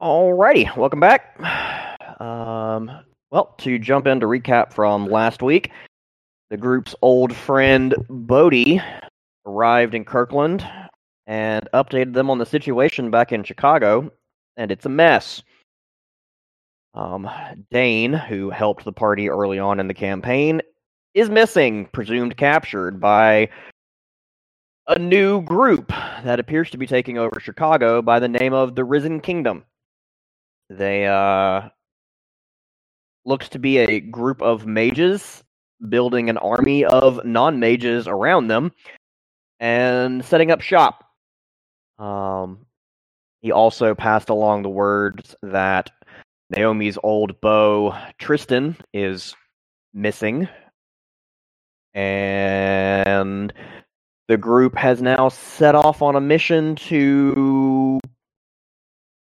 Alrighty, welcome back. Um, well, to jump into recap from last week, the group's old friend Bodhi arrived in Kirkland and updated them on the situation back in Chicago, and it's a mess. Um, Dane, who helped the party early on in the campaign, is missing, presumed captured by a new group that appears to be taking over Chicago by the name of the Risen Kingdom. They uh looks to be a group of mages building an army of non-mages around them and setting up shop. Um he also passed along the words that Naomi's old beau Tristan is missing and the group has now set off on a mission to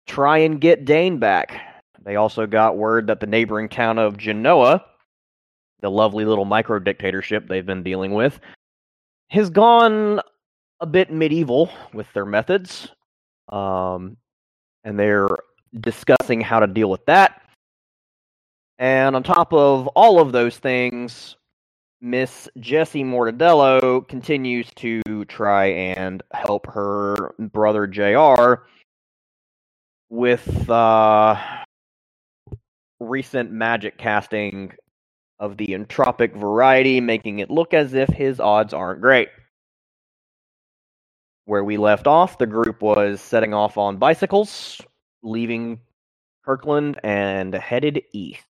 try and get Dane back. They also got word that the neighboring town of Genoa, the lovely little micro dictatorship they've been dealing with, has gone a bit medieval with their methods. Um, and they're discussing how to deal with that. And on top of all of those things, Miss Jessie Mortadello continues to try and help her brother JR with uh, recent magic casting of the entropic variety, making it look as if his odds aren't great. Where we left off, the group was setting off on bicycles, leaving Kirkland and headed east.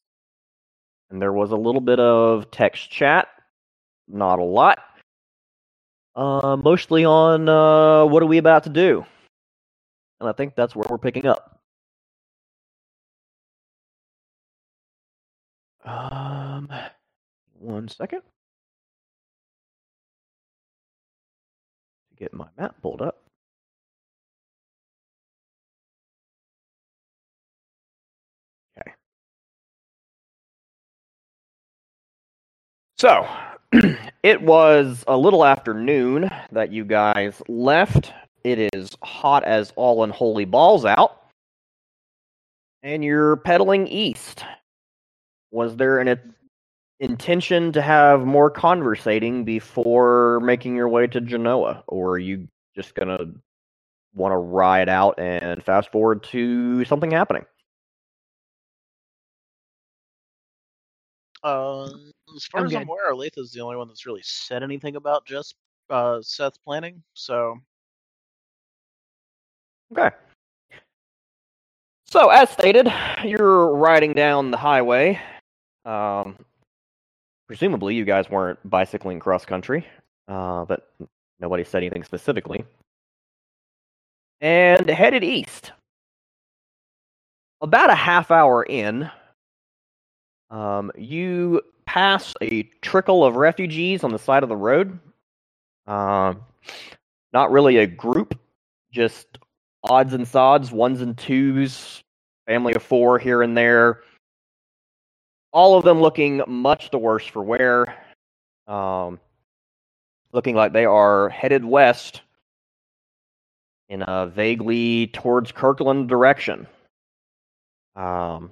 And there was a little bit of text chat, not a lot. Uh, mostly on uh, what are we about to do? And I think that's where we're picking up. Um, one second. Get my map pulled up. Okay. So, it was a little after noon that you guys left. It is hot as all unholy balls out. And you're pedaling east. Was there an intention to have more conversating before making your way to Genoa? Or are you just going to want to ride out and fast forward to something happening? Um, as far I'm as I'm aware, Aletha's the only one that's really said anything about just uh, Seth's planning. So Okay. So, as stated, you're riding down the highway. Um, presumably, you guys weren't bicycling cross country, uh, but nobody said anything specifically. And headed east. About a half hour in, um, you pass a trickle of refugees on the side of the road. Um, not really a group, just odds and sods, ones and twos, family of four here and there. All of them looking much the worse for wear. Um, looking like they are headed west in a vaguely towards Kirkland direction. Um,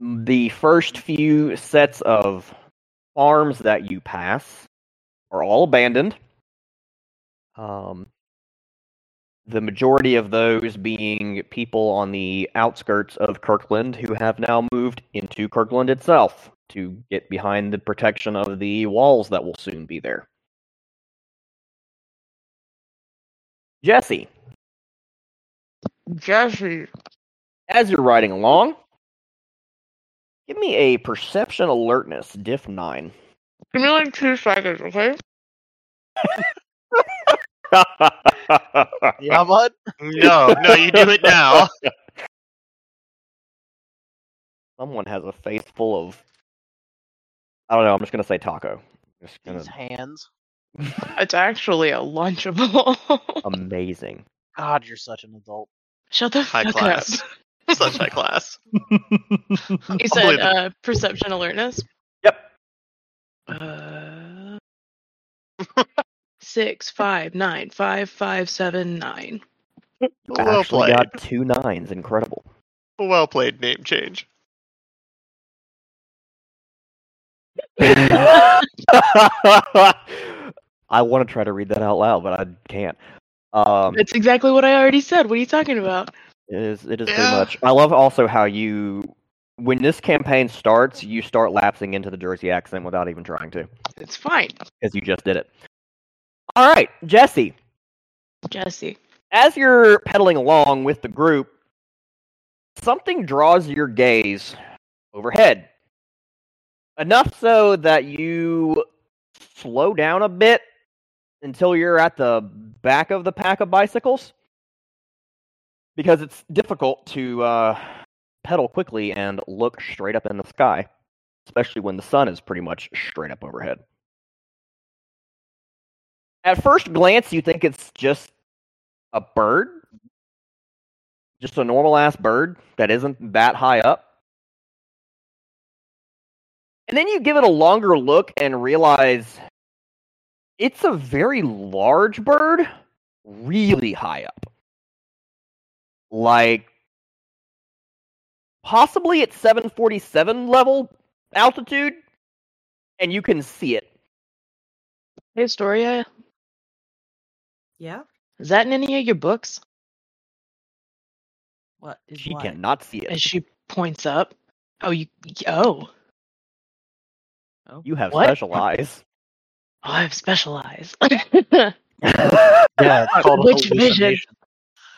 the first few sets of farms that you pass are all abandoned. Um, the majority of those being people on the outskirts of Kirkland who have now moved into Kirkland itself to get behind the protection of the walls that will soon be there. Jesse, Jesse. as you're riding along, give me a perception alertness, diff 9. Give me like two seconds, okay? yeah, bud. No, no, you do it now. Someone has a face full of. I don't know. I'm just gonna say taco. Just gonna These hands. It's actually a Lunchable. amazing. God, you're such an adult. Shut the High fuck class. up. Such high class. You said uh, perception alertness. Yep. Uh, six five nine five five seven nine. Well actually played. got two nines. Incredible. Well played, name change. I want to try to read that out loud, but I can't. Um, That's exactly what I already said. What are you talking about? it is it is Yeah. pretty much. I love also how you, when this campaign starts, you start lapsing into the Jersey accent without even trying to, It's fine, because you just did it. All right, Jesse. Jesse. As you're pedaling along with the group, something draws your gaze overhead. Enough so that you slow down a bit until you're at the back of the pack of bicycles. Because it's difficult to uh, pedal quickly and look straight up in the sky, especially when the sun is pretty much straight up overhead. At first glance, you think it's just a bird, just a normal ass bird that isn't that high up. And then you give it a longer look and realize it's a very large bird, really high up. Like possibly at 747 level altitude, and you can see it. Hey, Astoria, Yeah. is that in any of your books? What is She what? cannot see it? As it. she points up. Oh, you. Oh, Oh. You have What? special eyes. oh I have special eyes. Yeah, it's called Which vision? hallucination.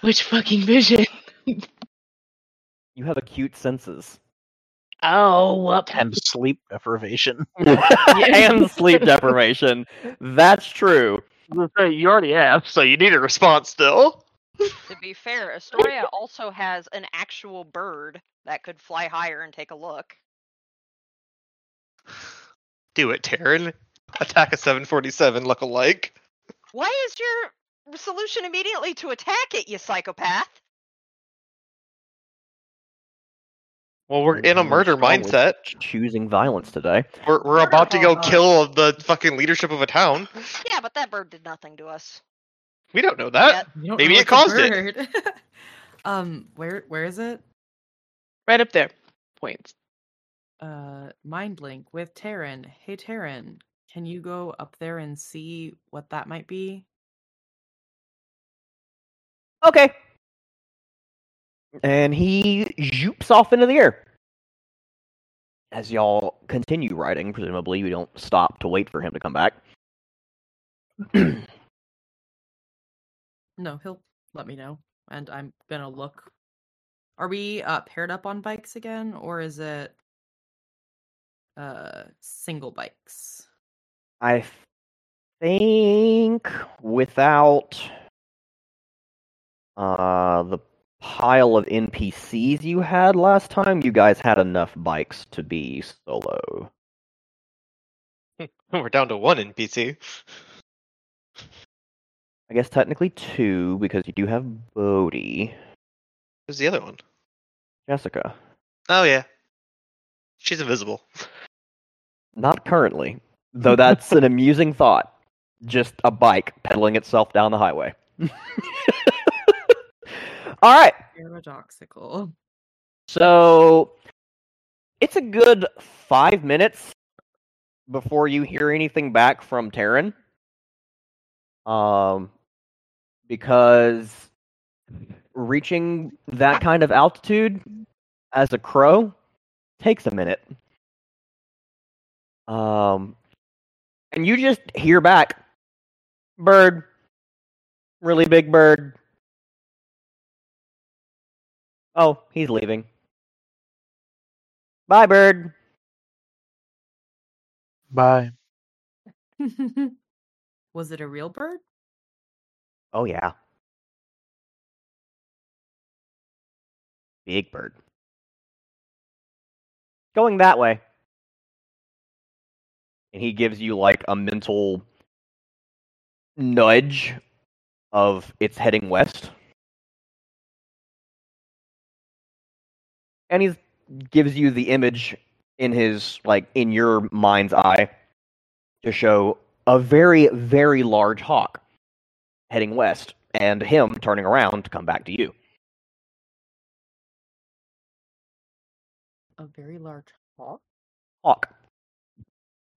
Which fucking vision? you have acute senses. Oh, up. And sleep deprivation. and sleep deprivation. That's true. You already have, so you need a response still. To be fair, Astoria also has an actual bird that could fly higher and take a look. Do it, Taryn. Attack a 747 look-alike. Why is your solution immediately to attack it, you psychopath? Well, we're in a murder mindset. Choosing violence today. We're, we're about to go kill the fucking leadership of a town. Yeah, but that bird did nothing to us. We don't know that. Don't Maybe know it caused it. um, where where is it? Right up there. Points. Uh, mind link with Taryn. Hey Taryn, can you go up there and see what that might be? Okay. And he zoops off into the air. As y'all continue riding, presumably you don't stop to wait for him to come back. No, he'll let me know, and I'm gonna look. Are we uh paired up on bikes again, or is it uh single bikes? I think without uh the pile of NPCs you had last time, you guys had enough bikes to be solo. We're down to one NPC. I guess technically two because you do have Bodhi, Who's the other one? Jessica. Oh yeah, she's invisible. Not currently, though that's an amusing thought. Just a bike pedaling itself down the highway. All right. Paradoxical. So it's a good five minutes before you hear anything back from Taryn. Um, because reaching that kind of altitude as a crow takes a minute. Um, and you just hear back, bird, really big bird. Oh, he's leaving. Bye, bird. Bye. Was it a real bird? Oh, yeah. Big bird. Going that way. And he gives you like a mental nudge of it's heading west. And he gives you the image in his like in your mind's eye to show a very very large hawk heading west and him turning around to come back to you. A very large hawk? Hawk.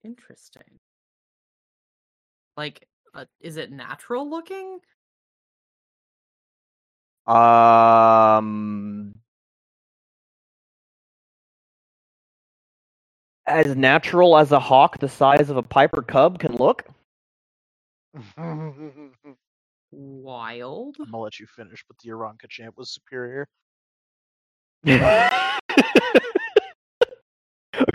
Interesting. Like, uh, is it natural looking? Um, as natural as a hawk the size of a Piper cub can look. Wild. I'm gonna let you finish, but the Aeronca Champ was superior. okay,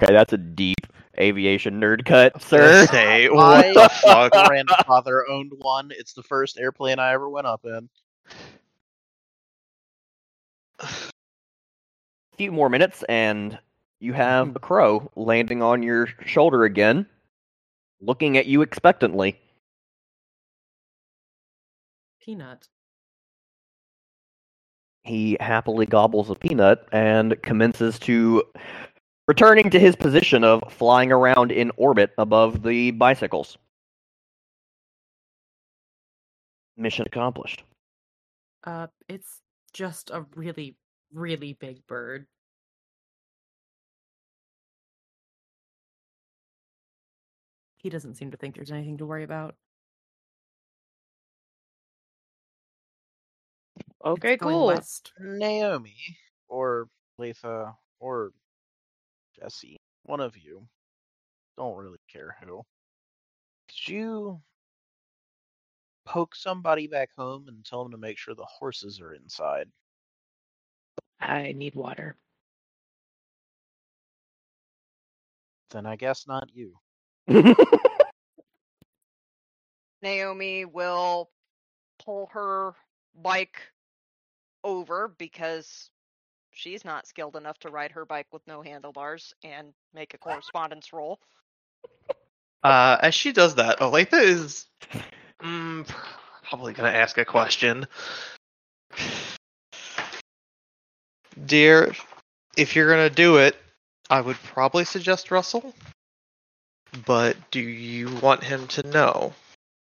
that's a deep aviation nerd cut, sir. Say, My what the fuck? grandfather owned one. It's the first airplane I ever went up in. A few more minutes, and you have a crow landing on your shoulder again, looking at you expectantly. Peanut. He happily gobbles a peanut and commences to returning to his position of flying around in orbit above the bicycles. Mission accomplished. Uh, it's just a really, really big bird. He doesn't seem to think there's anything to worry about. It's Okay, going cool. West. Naomi or Letha or Jesse, one of you, don't really care who. Could you poke somebody back home and tell them to make sure the horses are inside? I need water. Then I guess not you. Naomi will pull her bike over because she's not skilled enough to ride her bike with no handlebars and make a correspondence roll. Uh, as she does that, Olathe is mm, probably going to ask a question. Dear, if you're going to do it, I would probably suggest Russell. But do you want him to know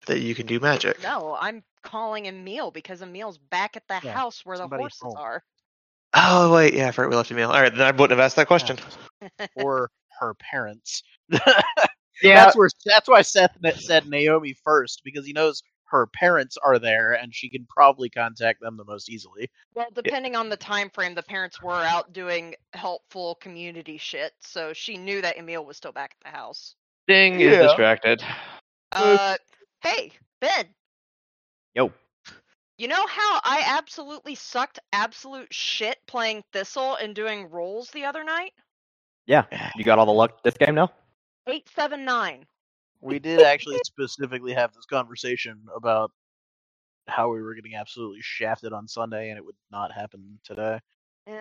that you can do magic? No, I'm calling Emil because Emil's back at the Yeah, house where the horses home. are. Oh, wait, yeah, I forgot we left Emil. All right, then I wouldn't have asked that question. or her parents. Yeah, That's where that's why Seth said Naomi first because he knows her parents are there and she can probably contact them the most easily. Well, depending on the time frame, the parents were out doing helpful community shit, so she knew that Emil was still back at the house. Ding Yeah. is distracted. Uh, hey, Ben, Yo. you know how I absolutely sucked absolute shit playing Thistle and doing rolls the other night? Yeah, you got all the luck this game now? Eight seven nine. We did actually specifically have this conversation about how we were getting absolutely shafted on Sunday and it would not happen today.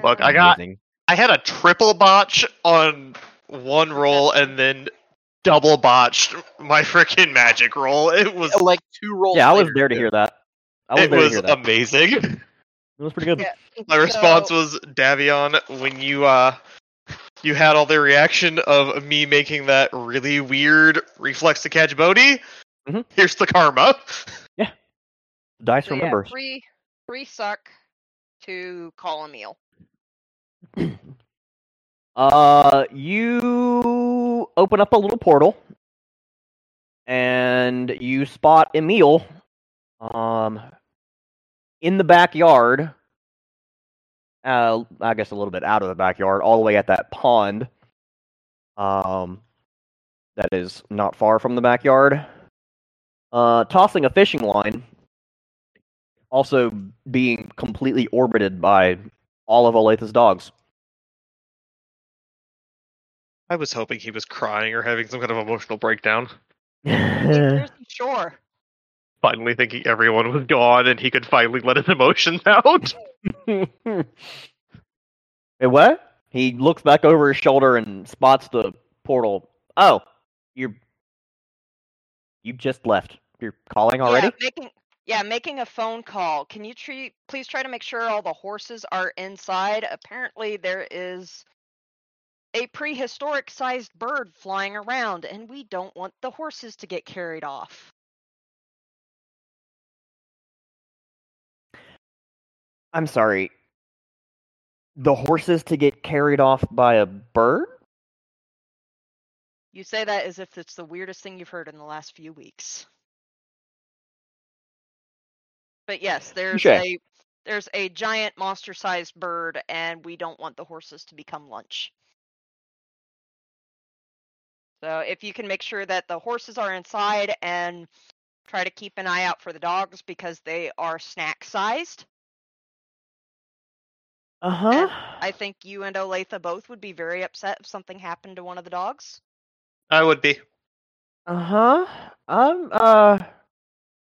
Look, I got- Amazing. I had a triple botch on one roll and then double botched my freaking magic roll. It was Like two rolls. Yeah, I was later, there to hear that. I was it was that. amazing. it was pretty good. Yeah. My response was Davion when you uh you had all the reaction of me making that really weird reflex to catch Bodhi. Mhm. Here's the karma. Yeah. Dice So yeah, remembers. three three suck to call Emil. Uh, you open up a little portal, and you spot Emil, um, in the backyard. Uh, I guess a little bit out of the backyard, all the way at that pond. Um, that is not far from the backyard. Uh, tossing a fishing line. Also being completely orbited by all of Olatha's dogs. I was hoping he was crying or having some kind of emotional breakdown. Jersey Shore. Finally thinking everyone was gone and he could finally let his emotions out. hey, what? He looks back over his shoulder and spots the portal. Oh, you're you just left. You're calling already? Yeah, making yeah, making a phone call. Can you treat please try to make sure all the horses are inside? Apparently there is a prehistoric sized bird flying around and we don't want the horses to get carried off. I'm sorry. The horses to get carried off by a bird? You say that as if it's the weirdest thing you've heard in the last few weeks. But yes, there's Touche. a there's a giant monster-sized bird, and we don't want the horses to become lunch. So if you can make sure that the horses are inside and try to keep an eye out for the dogs because they are snack sized. Uh huh. I think you and Olathe both would be very upset if something happened to one of the dogs. I would be. Uh huh. Um. Uh.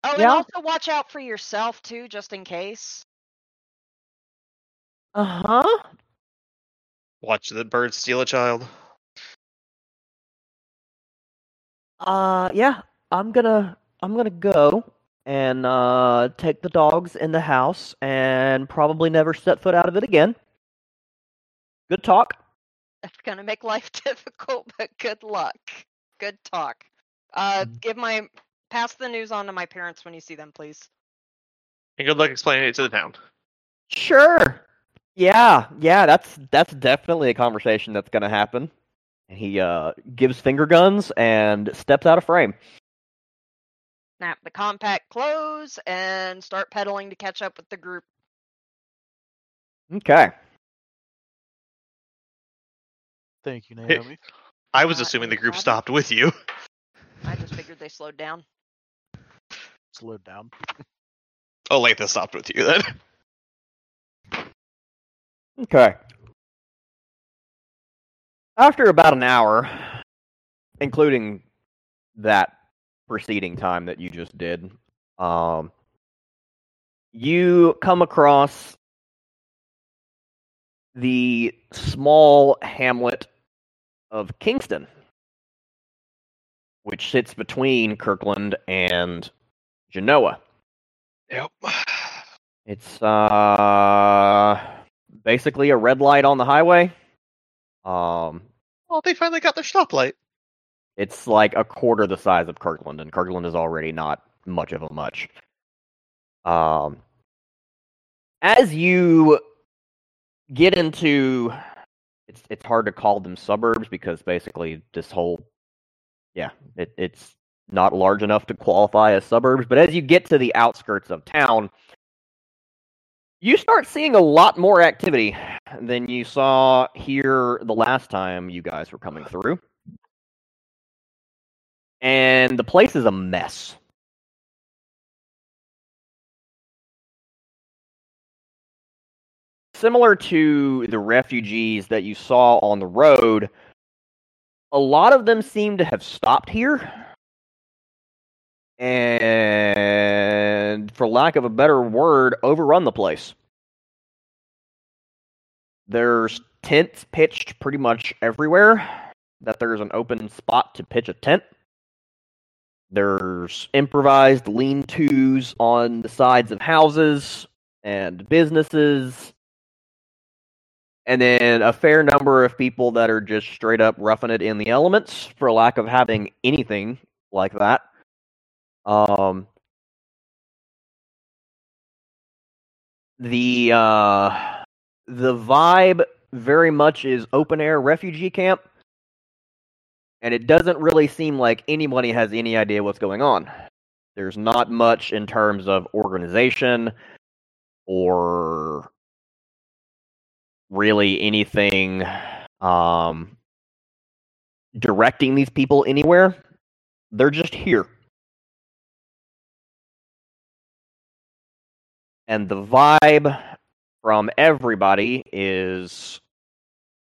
Oh, and Yeah. also watch out for yourself too, just in case. Uh huh. Watch the bird steal a child. Uh. Yeah. I'm gonna. I'm gonna go and uh take the dogs in the house and probably never set foot out of it again. Good talk. That's gonna make life difficult, but good luck. Good talk. Uh, give my pass the news on to my parents when you see them, please. And good luck explaining it to the town. Sure. Yeah, yeah, that's that's definitely a conversation that's gonna happen. He uh gives finger guns and steps out of frame. Snap the compact close and start pedaling to catch up with the group. Okay. Thank you, Naomi. I was assuming the group problem. stopped with you. I just figured they slowed down. Slowed down. Oh, Latha stopped with you then. Okay. After about an hour, including that preceding time that you just did, um, you come across the small hamlet of Kingston, which sits between Kirkland and Genoa. Yep. It's uh basically a red light on the highway. Um Well, they finally got their stoplight. it's like a quarter the size of Kirkland, and Kirkland is already not much of a much. Um as you get into it's it's hard to call them suburbs because basically this whole yeah, it, it's not large enough to qualify as suburbs, but as you get to the outskirts of town, you start seeing a lot more activity than you saw here the last time you guys were coming through. And the place is a mess. Similar to the refugees that you saw on the road, a lot of them seem to have stopped here. And for lack of a better word, overrun the place. There's tents pitched pretty much everywhere that there's an open spot to pitch a tent. There's improvised lean tos on the sides of houses and businesses. And then a fair number of people that are just straight up roughing it in the elements for lack of having anything like that. Um, the uh, the vibe very much is open air refugee camp, and it doesn't really seem like anybody has any idea what's going on. There's not much in terms of organization or really anything um, directing these people anywhere. They're just here. And the vibe from everybody is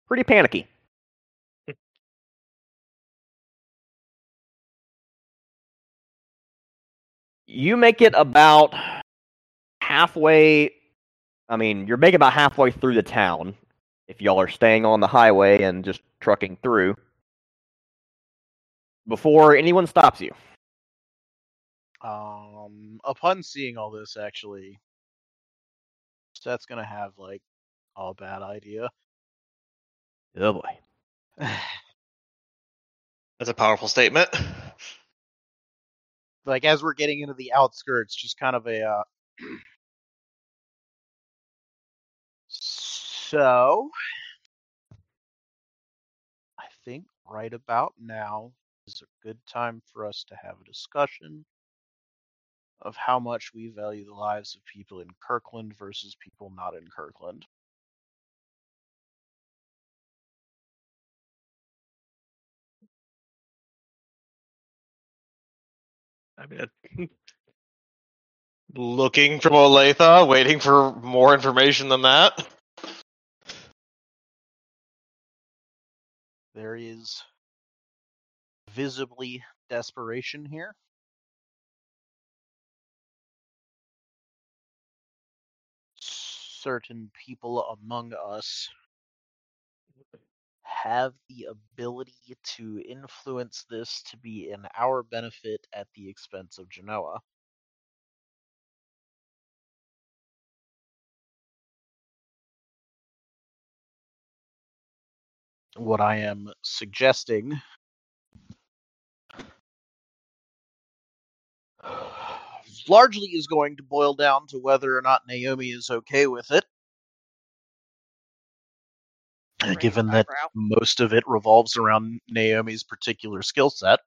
pretty panicky. you make it about halfway. I mean, you're making about halfway through the town if y'all are staying on the highway and just trucking through before anyone stops you. Um, upon seeing all this, actually, Seth's gonna have like a bad idea. Oh boy. That's a powerful statement. like as we're getting into the outskirts, just kind of a uh, So, I think right about now is a good time for us to have a discussion of how much we value the lives of people in Kirkland versus people not in Kirkland. I mean, looking from Olathe, waiting for more information than that. There is visibly desperation here. Certain people among us have the ability to influence this to be in our benefit at the expense of Genoa. What I am suggesting largely is going to boil down to whether or not Naomi is okay with it. Uh, Given that eyebrow. most of it revolves around Naomi's particular skill set.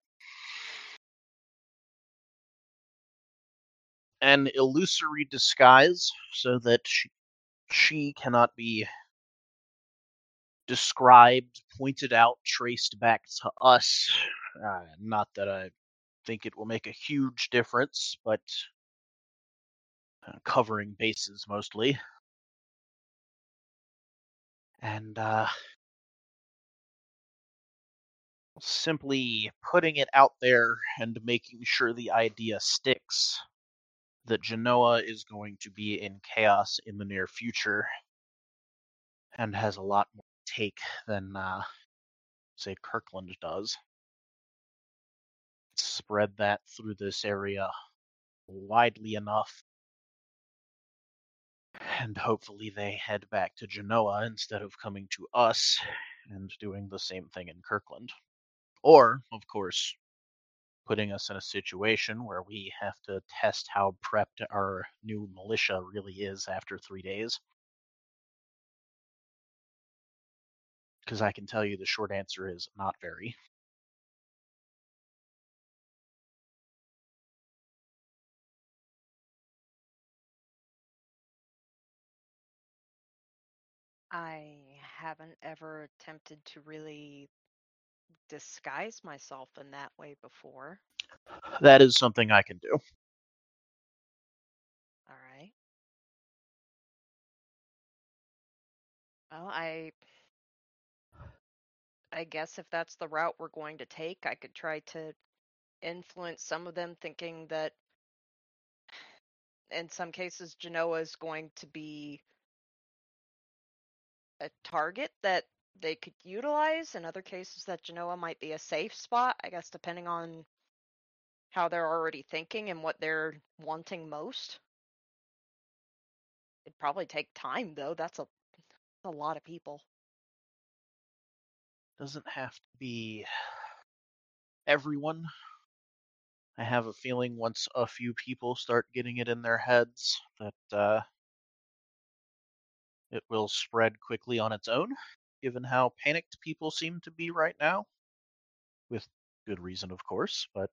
An illusory disguise so that she, she cannot be described, pointed out, traced back to us. Uh, not that I think it will make a huge difference, but uh, covering bases mostly. And uh, simply putting it out there and making sure the idea sticks that Genoa is going to be in chaos in the near future and has a lot more take than, uh, say, Kirkland does. Spread that through this area widely enough, and hopefully they head back to Genoa instead of coming to us and doing the same thing in Kirkland. Or, of course, putting us in a situation where we have to test how prepped our new militia really is after three days. Because I can tell you the short answer is not very. I haven't ever attempted to really disguise myself in that way before. That is something I can do. All right. Well, I I guess if that's the route we're going to take, I could try to influence some of them thinking that in some cases Genoa is going to be a target that they could utilize. In other cases that Genoa might be a safe spot, I guess depending on how they're already thinking and what they're wanting most. It'd probably take time though. That's a that's a lot of people. Doesn't have to be everyone. I have a feeling once a few people start getting it in their heads that uh, it will spread quickly on its own, given how panicked people seem to be right now. With good reason, of course, but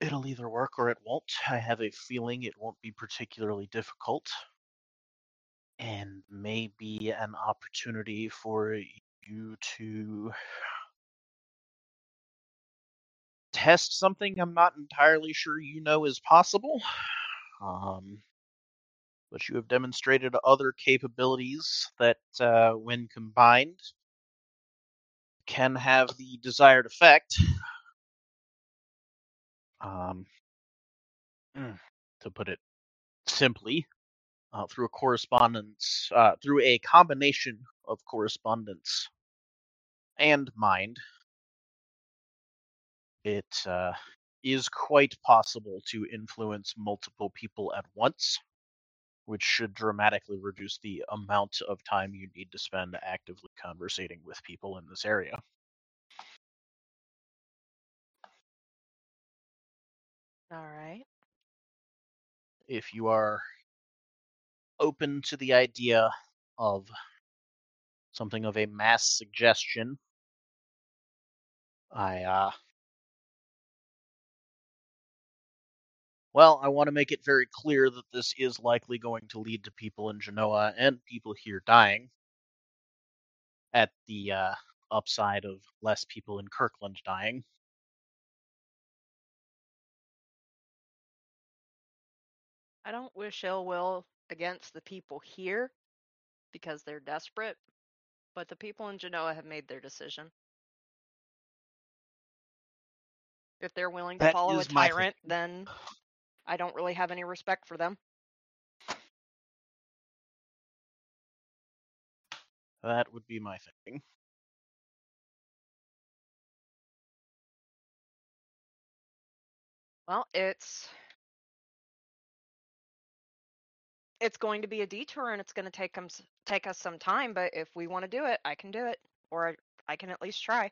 it'll either work or it won't. I have a feeling it won't be particularly difficult. And may be an opportunity for you to test something I'm not entirely sure you know is possible. Um, but you have demonstrated other capabilities that, uh, when combined, can have the desired effect. Um, mm, to put it simply, uh, through a correspondence, uh, through a combination of correspondence and mind, it uh, is quite possible to influence multiple people at once, which should dramatically reduce the amount of time you need to spend actively conversating with people in this area. All right. if you are open to the idea of something of a mass suggestion, I uh well, I want to make it very clear that this is likely going to lead to people in Genoa and people here dying at the uh, upside of less people in Kirkland dying. I don't wish ill will against the people here because they're desperate, but the people in Genoa have made their decision. If they're willing to That follow a my tyrant, then I don't really have any respect for them. That would be my thing. Well, it's it's going to be a detour and it's going to take them take us some time, but if we want to do it, I can do it or I, I can at least try.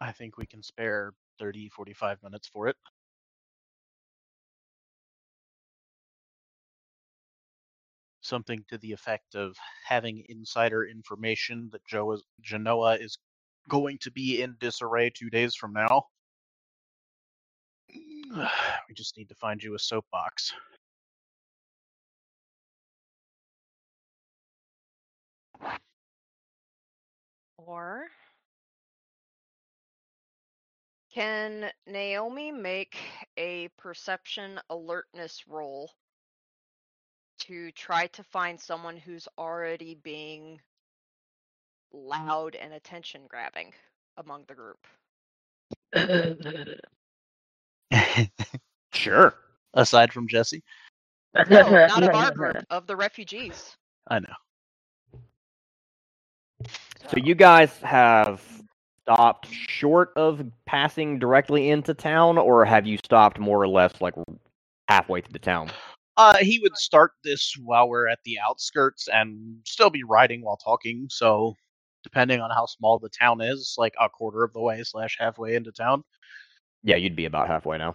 I think we can spare 30, 45 minutes for it. Something to the effect of having insider information that Joe is, Genoa is going to be in disarray two days from now. We just need to find you a soapbox. Or can Naomi make a perception alertness roll to try to find someone who's already being loud and attention grabbing among the group? Sure. Aside from Jesse, No, not of our group, of the refugees. I know. So you guys have stopped short of passing directly into town, or have you stopped more or less like halfway through the town? Uh, he would start this while we're at the outskirts and still be riding while talking. So, depending on how small the town is, like a quarter of the way slash halfway into town. Yeah, you'd be about halfway now.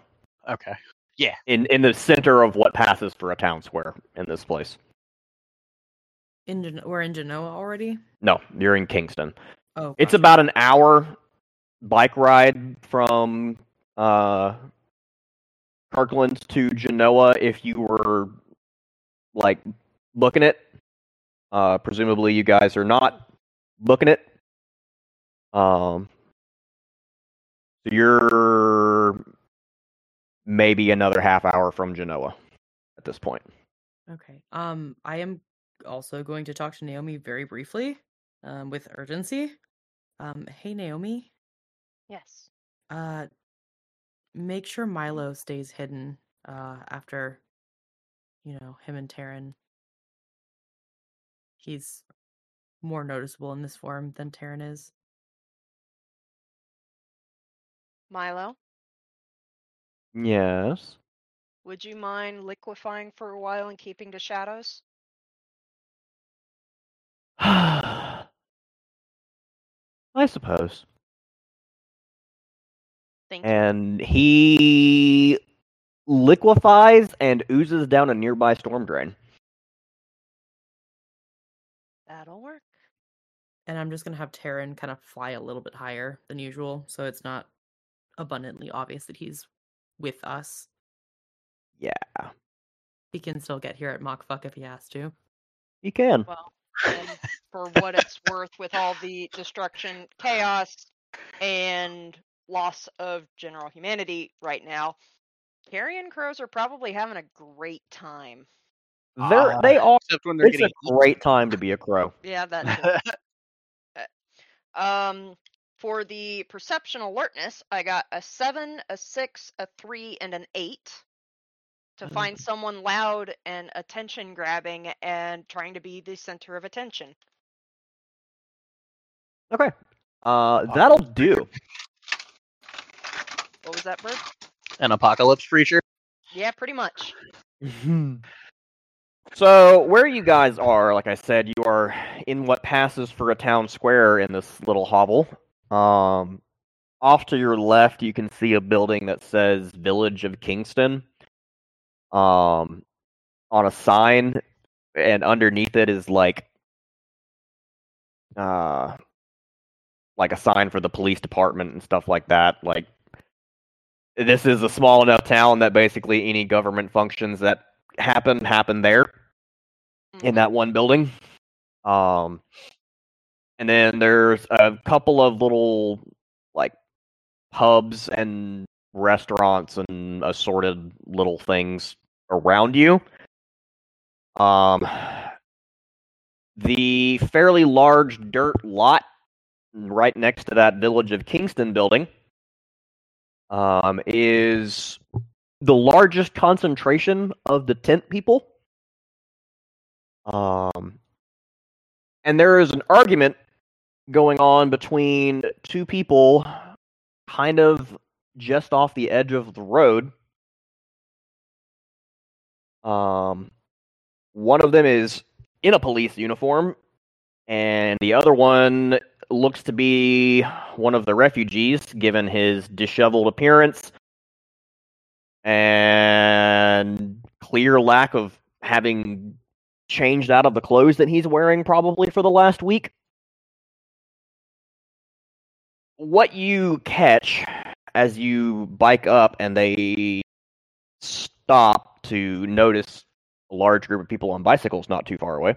Okay. Yeah. In in the center of what passes for a town square in this place. In Gen- we're in Genoa already. No, you're in Kingston. Oh, It's about an hour bike ride from uh Kirkland to Genoa if you were like booking it. Uh presumably you guys are not booking it. Um so you're maybe another half hour from Genoa at this point. Okay. Um, I am also going to talk to Naomi very briefly, um, with urgency. Um, hey Naomi, Yes. uh, make sure Milo stays hidden. Uh, after, you know, him and Taryn. He's more noticeable in this form than Taryn is. Milo, Yes. would you mind liquefying for a while and keeping to shadows? I suppose. Thank you. and he liquefies and oozes down a nearby storm drain. That'll work. And I'm just gonna have Taryn kind of fly a little bit higher than usual, so it's not abundantly obvious that he's with us. Yeah, He can still get here at Mach fuck if he has to. he can. Well, and for what it's worth, with all the destruction, chaos, and loss of general humanity right now, carrion crows are probably having a great time. They're Uh, they are. Except when they're It's a getting great time to be a crow. Yeah, that. um, for the perception alertness, I got a seven, a six, a three, and an eight. To find someone loud and attention grabbing and trying to be the center of attention. Okay, uh, that'll do. What was that, Bird? an apocalypse preacher. Yeah, pretty much. so where you guys are, like I said, you are in what passes for a town square in this little hovel. Um, off to your left, you can see a building that says Village of Kingston. Um, on a sign, and underneath it is like, uh, like a sign for the police department and stuff like that. Like, this is a small enough town that basically any government functions that happen happen there in Mhm. that one building. Um, and then there's a couple of little like pubs and restaurants and assorted little things around you. Um, the fairly large dirt lot right next to that Village of Kingston building um, is the largest concentration of the tent people. Um, and there is an argument going on between two people kind of just off the edge of the road. Um, one of them is in a police uniform, and the other one looks to be one of the refugees, given his disheveled appearance and clear lack of having changed out of the clothes that he's wearing probably for the last week. What you catch as you bike up and they stop to notice a large group of people on bicycles not too far away.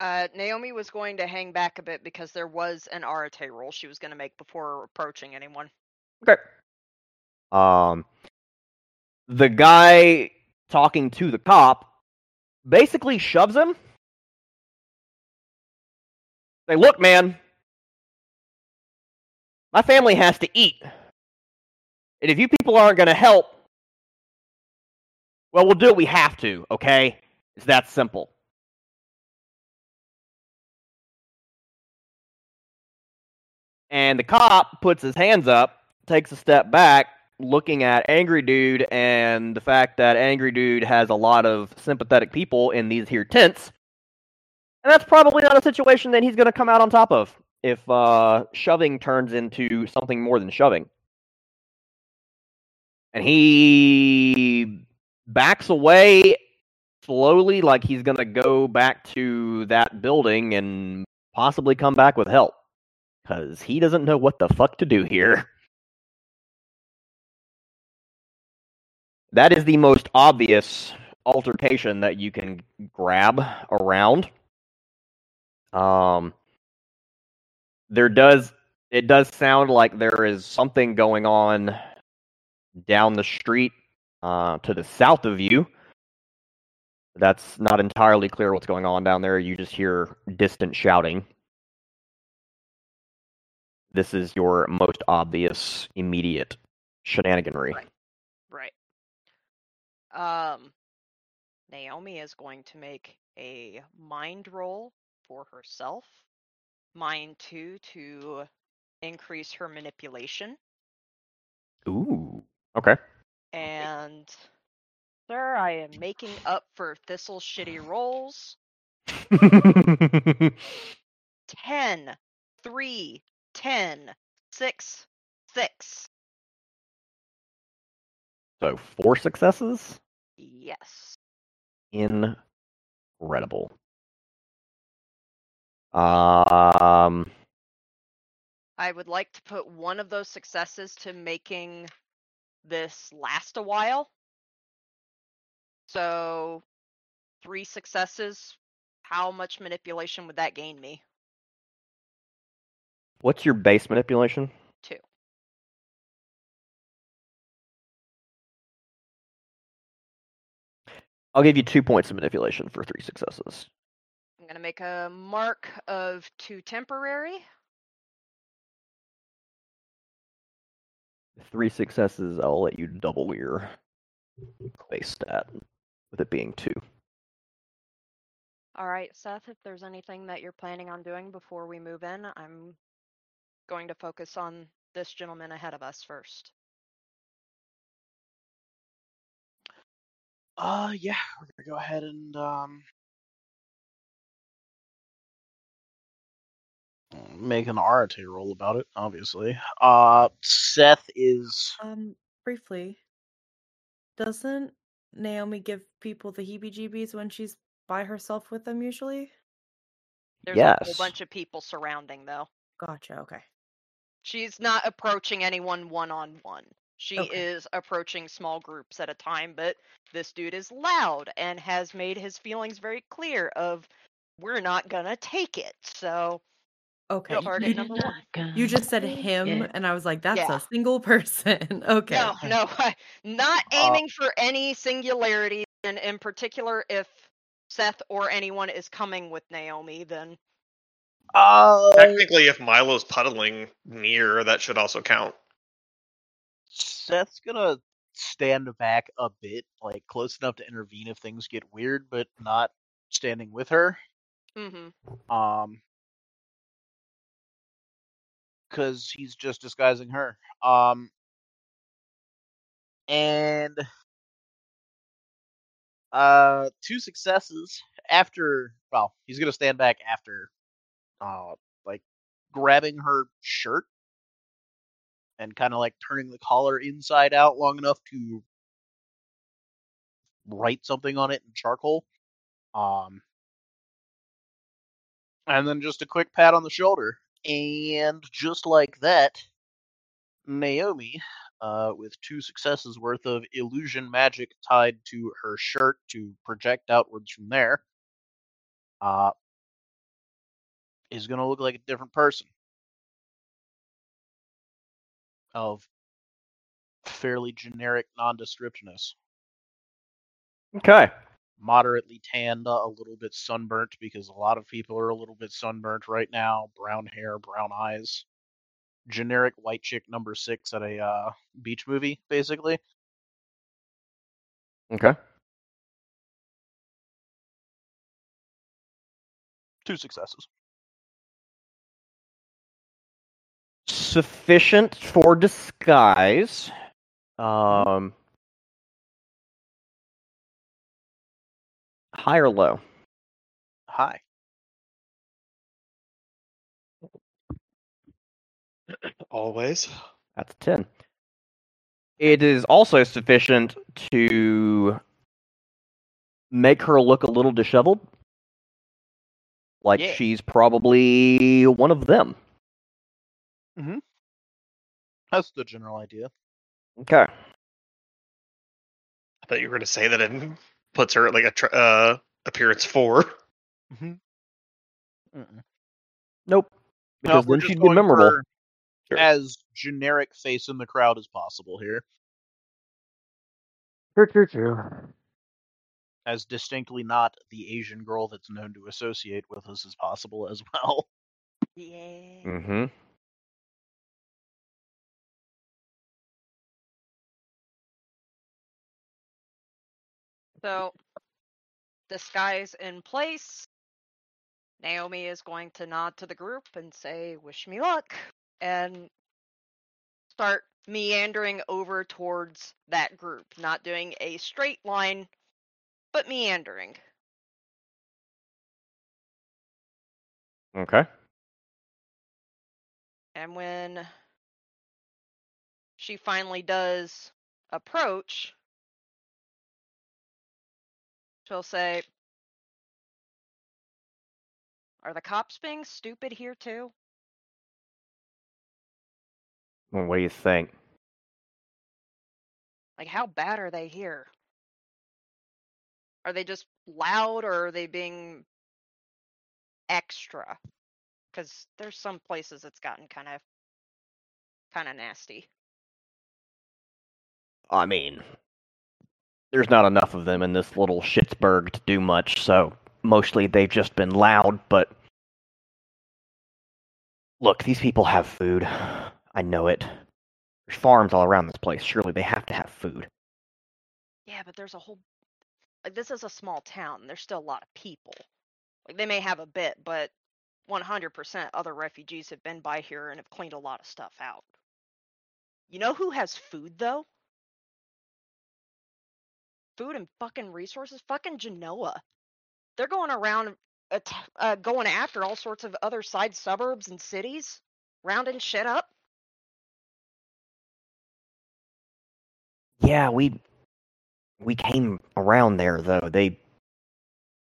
Uh, Naomi was going to hang back a bit because there was an Arete roll she was going to make before approaching anyone. Okay. Um, the guy talking to the cop basically shoves him. Say, look, man, my family has to eat. And if you people aren't going to help, well, we'll do what we have to, okay? It's that simple. And the cop puts his hands up, takes a step back, looking at Angry Dude and the fact that Angry Dude has a lot of sympathetic people in these here tents. And that's probably not a situation that he's going to come out on top of if uh, shoving turns into something more than shoving. And he backs away slowly, like he's going to go back to that building and possibly come back with help. Because he doesn't know what the fuck to do here. That is the most obvious altercation that you can grab around. Um, there does it does sound like there is something going on down the street uh, to the south of you. That's not entirely clear what's going on down there. You just hear distant shouting. This is your most obvious, immediate shenaniganry. Right. Um, Naomi is going to make a mind roll for herself. Mind two to increase her manipulation. Ooh. Okay. And sir, I am making up for Thistle's shitty rolls. 10, 3, 10, 6, 6. so four successes. Yes. Incredible. Um. I would like to put one of those successes to making this last a while. So, three successes. How much manipulation would that gain me? What's your base manipulation? Two. I'll give you two points of manipulation for three successes. I'm going to make a mark of two temporary. Three successes, I'll let you double your base stat, with it being two. All right, Seth, if there's anything that you're planning on doing before we move in, I'm going to focus on this gentleman ahead of us first. Uh, yeah, we're gonna go ahead and um. Make an Arete roll about it, obviously. Uh, Seth is Um, briefly, doesn't Naomi give people the heebie-jeebies when she's by herself with them usually? There's a whole bunch of people surrounding though. Gotcha. Okay. She's not approaching anyone one on one. She Okay. is approaching small groups at a time, but this dude is loud and has made his feelings very clear of we're not gonna take it. So Okay. Yep. Target You, number one. you just said him, it. and I was like, that's Yeah. a single person. okay. no, no, not Uh, aiming for any singularity, and in particular, if Seth or anyone is coming with Naomi, then uh Technically, if Milo's puddling near, that should also count. Seth's gonna stand back a bit, like close enough to intervene if things get weird, but not standing with her. hmm Um, because he's just disguising her. Um, and uh, two successes after. Well, he's gonna stand back after, uh, like grabbing her shirt and kind of like turning the collar inside out long enough to write something on it in charcoal. Um, and then just a quick pat on the shoulder. And just like that, Naomi, uh, with two successes worth of illusion magic tied to her shirt to project outwards from there, uh, is going to look like a different person. Of fairly generic nondescriptness. Okay. Moderately tanned, uh, a little bit sunburnt because a lot of people are a little bit sunburnt right now. Brown hair, brown eyes. Generic white chick number six at a uh, beach movie, basically. Okay. Two successes. Sufficient for disguise. Um. High or low? High. Always. That's a 10. It is also sufficient to make her look a little disheveled. Like Yeah. she's probably one of them. Mm-hmm. That's the general idea. Okay. I thought you were going to say that it puts her at like a tr- uh, appearance four. Mm-hmm. Mm-mm. Nope. Because we're then she'd be memorable. Sure. As generic face in the crowd as possible here. True, true, true. As distinctly not the Asian girl that's known to associate with us as possible as well. yeah. Mm-hmm. So, disguise in place. Naomi is going to nod to the group and say, Wish me luck, and start meandering over towards that group. Not doing a straight line, but meandering. Okay. And when she finally does approach, she'll say, Are the cops being stupid here too? Well, what do you think? Like, how bad are they here? Are they just loud or are they being extra? Because there's some places it's gotten kind of kind of nasty. I mean, there's not enough of them in this little Schittsburg to do much, so mostly they've just been loud, but. Look, these people have food. I know it. There's farms all around this place. Surely they have to have food. Yeah, but there's a whole like this is a small town. There's still a lot of people. Like they may have a bit, but 100% other refugees have been by here and have cleaned a lot of stuff out. You know who has food though? Food and fucking resources? Fucking Genoa. They're going around uh, going after all sorts of other side suburbs and cities, rounding shit up. Yeah, we we came around there though. They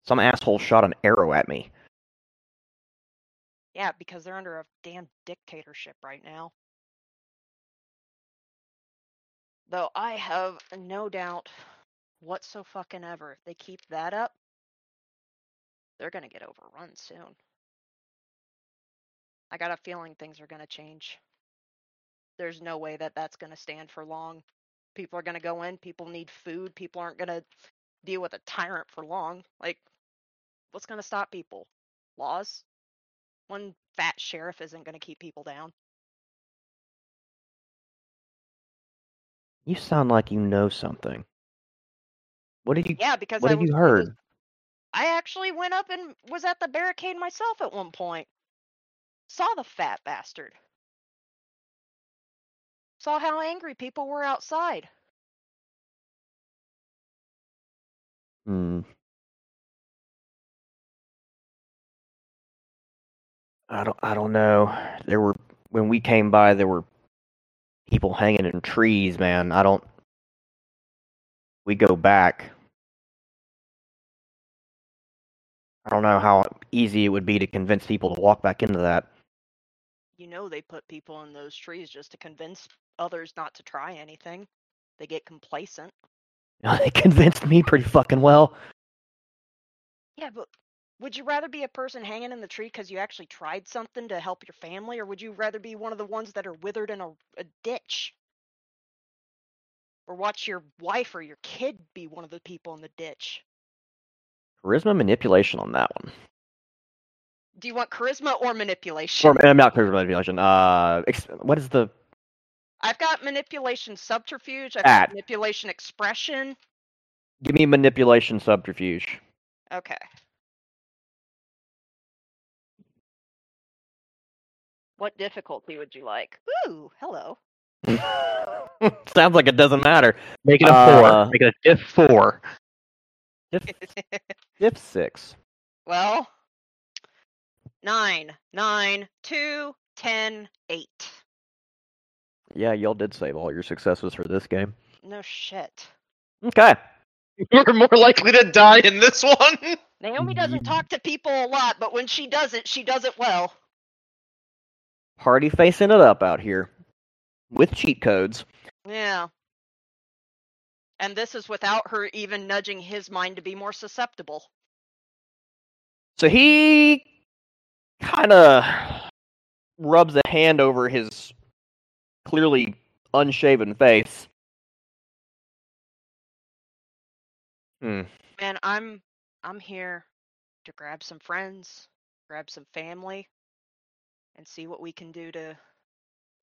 some asshole shot an arrow at me. Yeah, because they're under a damn dictatorship right now. Though I have no doubt whatso fucking ever, if they keep that up, they're gonna get overrun soon. I got a feeling things are gonna change. There's no way that that's gonna stand for long. People are gonna go in. People need food. People aren't gonna deal with a tyrant for long. Like, what's gonna stop people? Laws? One fat sheriff isn't gonna keep people down. You sound like you know something. What did you Yeah, because what I have was, you heard? I actually went up and was at the barricade myself at one point. Saw the fat bastard. Saw how angry people were outside. Hmm. I don't I don't know. There were when we came by there were people hanging in trees, man. I don't we go back. I don't know how easy it would be to convince people to walk back into that. You know they put people in those trees just to convince others not to try anything. They get complacent. They convinced me pretty fucking well. Yeah, but would you rather be a person hanging in the tree because you actually tried something to help your family, or would you rather be one of the ones that are withered in a, a ditch? Or watch your wife or your kid be one of the people in the ditch? Charisma manipulation on that one. Do you want charisma or manipulation? Or uh, not charisma manipulation. Uh, ex- what is the I've got manipulation subterfuge. I've That. got manipulation expression. give me manipulation subterfuge? Okay. What difficulty would you like? Ooh, hello. Sounds like it doesn't matter. Make it a Uh, four. Make it a diff four. Diff, diff six. well, nine, nine, two, ten, eight. Yeah, y'all did save all your successes for this game. No shit. Okay. You're more likely to die in this one. Naomi doesn't talk to people a lot, but when she does it, she does it well. Party facing it up out here with cheat codes. Yeah. And this is without her even nudging his mind to be more susceptible. So he kind of rubs a hand over his clearly unshaven face. Hmm. Man, I'm I'm here to grab some friends, grab some family, and see what we can do to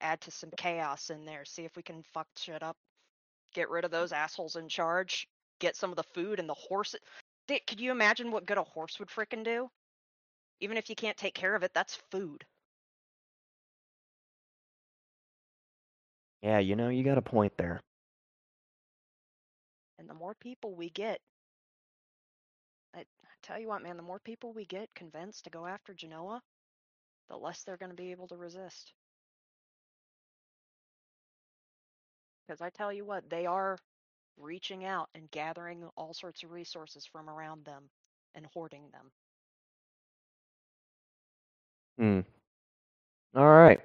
add to some chaos in there. See if we can fuck shit up. Get rid of those assholes in charge. Get some of the food and the horse. Dick, could you imagine what good a horse would frickin' do? Even if you can't take care of it, that's food. Yeah, you know, you got a point there. And the more people we get, I, I tell you what, man, the more people we get convinced to go after Genoa, the less they're going to be able to resist. Because I tell you what, they are reaching out and gathering all sorts of resources from around them and hoarding them. Hmm. All right.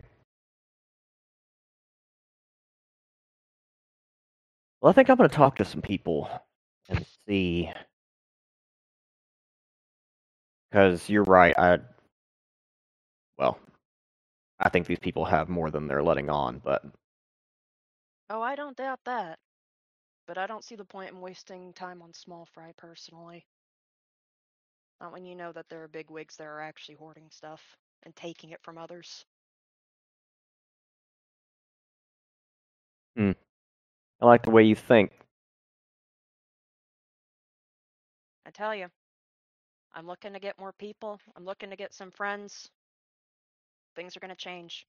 Well, I think I'm going to talk to some people and see. Because you're right. I. Well, I think these people have more than they're letting on, but Oh, I don't doubt that. But I don't see the point in wasting time on small fry personally. Not when you know that there are big wigs that are actually hoarding stuff and taking it from others. Hmm. I like the way you think. I tell you, I'm looking to get more people. I'm looking to get some friends. Things are going to change.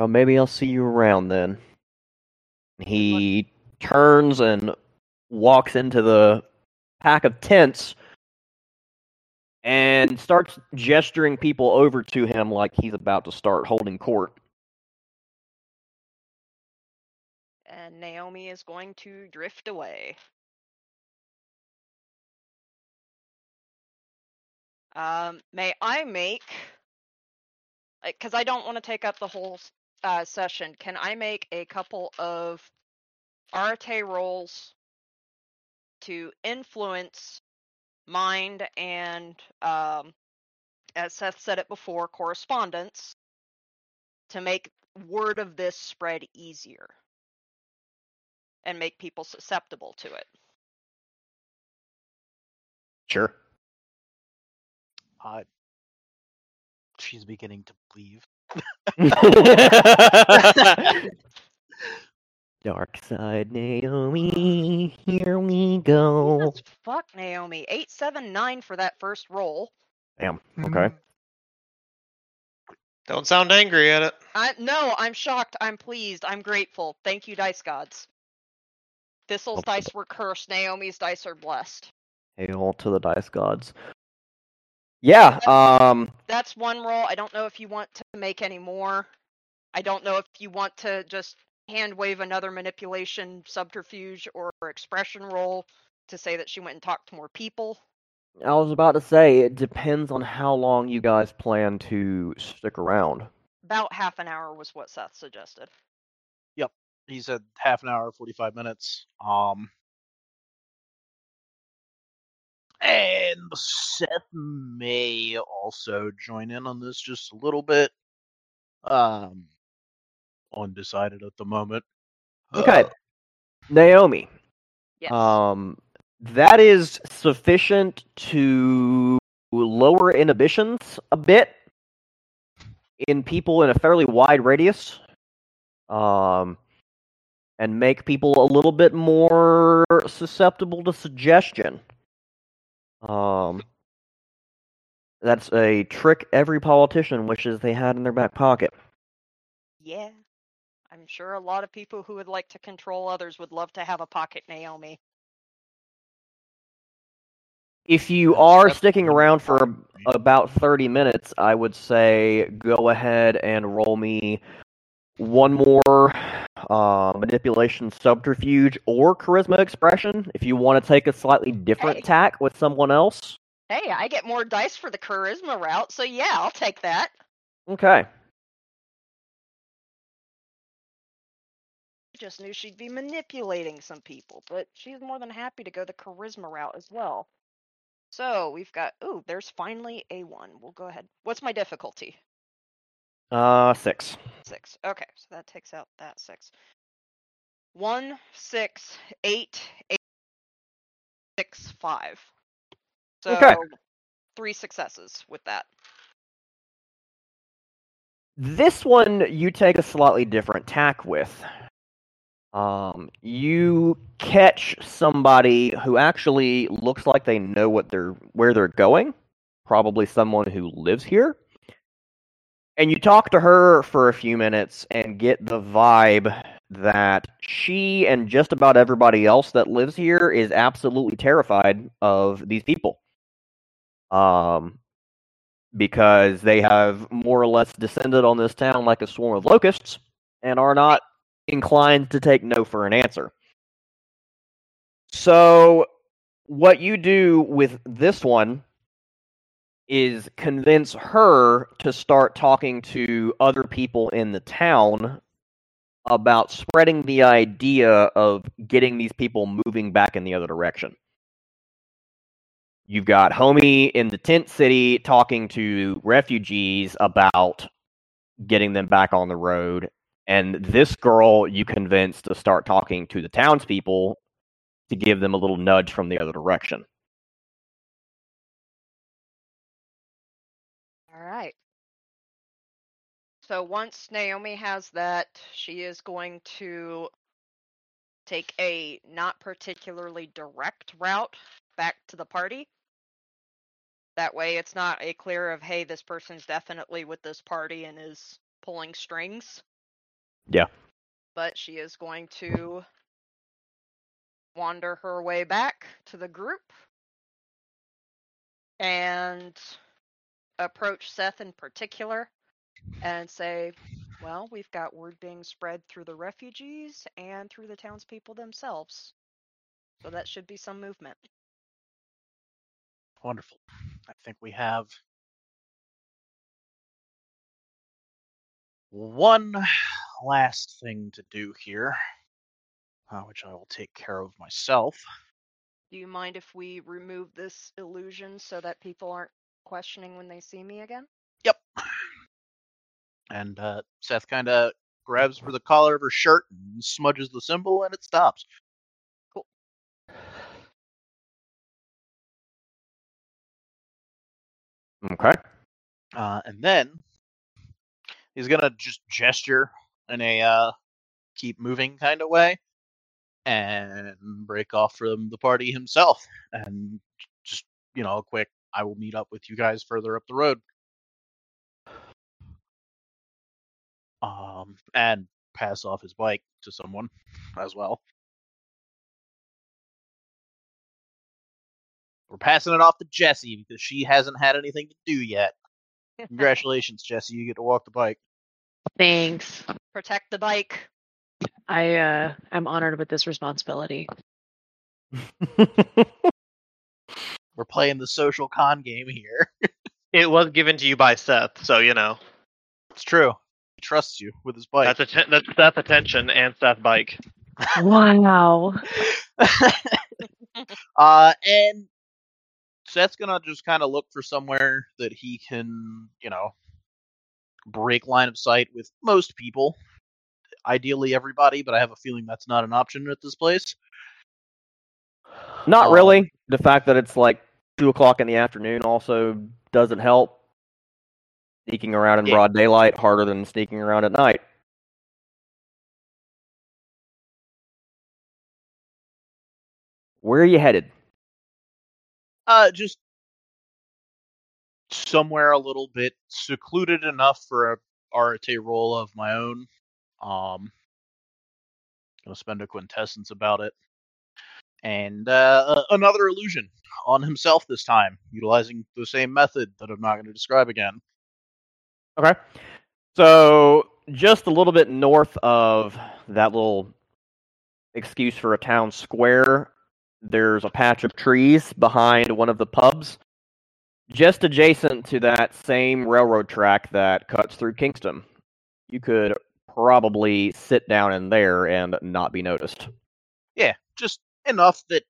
Well, maybe I'll see you around then. He turns and walks into the pack of tents and starts gesturing people over to him like he's about to start holding court. And Naomi is going to drift away. Um, may I make, because I don't want to take up the whole uh, session, can I make a couple of Arete rolls to influence mind and, um, as Seth said it before, correspondence to make word of this spread easier and make people susceptible to it? Sure. Uh, she's beginning to believe. Dark side Naomi, here we go. Jesus fuck, Naomi. 879 for that first roll. Damn. Mm-hmm. Okay. Don't sound angry at it. I no, I'm shocked. I'm pleased. I'm grateful. Thank you, dice gods. Thistle's Well- dice were cursed. Naomi's dice are blessed. Hail to the dice gods. Yeah. Um. That's one roll. I don't know if you want to make any more. I don't know if you want to just hand wave another manipulation, subterfuge, or expression roll to say that she went and talked to more people. I was about to say it depends on how long you guys plan to stick around. About half an hour was what Seth suggested. Yep, he said half an hour, forty-five minutes. Um, and Seth may also join in on this just a little bit. Um, undecided at the moment. Okay. Naomi. Yes. Um, that is sufficient to lower inhibitions a bit in people in a fairly wide radius, um, and make people a little bit more susceptible to suggestion. Um, that's a trick every politician wishes they had in their back pocket. Yeah. I'm sure a lot of people who would like to control others would love to have a pocket Naomi. If you are sticking around for about 30 minutes, I would say go ahead and roll me one more uh, manipulation subterfuge or charisma expression if you want to take a slightly different Hey. tack with someone else. Hey, I get more dice for the charisma route, so yeah, I'll take that. Okay. Just knew she'd be manipulating some people, but she's more than happy to go the charisma route as well. So we've got ooh, there's finally a one. We'll go ahead. What's my difficulty? Uh, six. Six. Okay, so that takes out that six. One, six, eight, eight, six, five. So Okay. three successes with that. This one you take a slightly different tack with. Um, you catch somebody who actually looks like they know what they're where they're going, probably someone who lives here. And you talk to her for a few minutes and get the vibe that she and just about everybody else that lives here is absolutely terrified of these people. Um, because they have more or less descended on this town like a swarm of locusts and are not inclined to take no for an answer. So, what you do with this one is convince her to start talking to other people in the town about spreading the idea of getting these people moving back in the other direction. You've got Homie in the tent city talking to refugees about getting them back on the road. And this girl you convince to start talking to the townspeople to give them a little nudge from the other direction. So once Naomi has that, she is going to take a not particularly direct route back to the party. That way, it's not a clear of, hey, this person's definitely with this party and is pulling strings. Yeah. But she is going to wander her way back to the group and approach Seth in particular and say, Well, we've got word being spread through the refugees and through the townspeople themselves. So that should be some movement. Wonderful. I think we have one last thing to do here, uh, which I will take care of myself. Do you mind if we remove this illusion so that people aren't questioning when they see me again? And uh, Seth kind of grabs for the collar of her shirt and smudges the symbol, and it stops. Cool. Okay. Uh, and then he's gonna just gesture in a uh, keep moving kind of way, and break off from the party himself, and just you know, a quick "I will meet up with you guys further up the road." Um, and pass off his bike to someone as well. We're passing it off to Jessie because she hasn't had anything to do yet. Congratulations, Jesse. You get to walk the bike. Thanks. Protect the bike. I uh, am honored with this responsibility. We're playing the social con game here. It was given to you by Seth, so you know It's true. He trusts you with his bike. that's atten- that's Seth attention and Seth bike. Wow. uh, and Seth's gonna just kind of look for somewhere that he can, you know, break line of sight with most people. Ideally, everybody, but I have a feeling that's not an option at this place. Not Um, really. The fact that it's like two o'clock in the afternoon also doesn't help. Sneaking around in Yeah. broad daylight harder than sneaking around at night. Where are you headed? Uh, just somewhere a little bit secluded enough for a Arete roll of my own. Um, gonna spend a quintessence about it, and uh, another illusion on himself this time, utilizing the same method that I'm not going to describe again. Okay. So just a little bit north of that little excuse for a town square, there's a patch of trees behind one of the pubs, just adjacent to that same railroad track that cuts through Kingston. You could probably sit down in there and not be noticed. Yeah, just enough that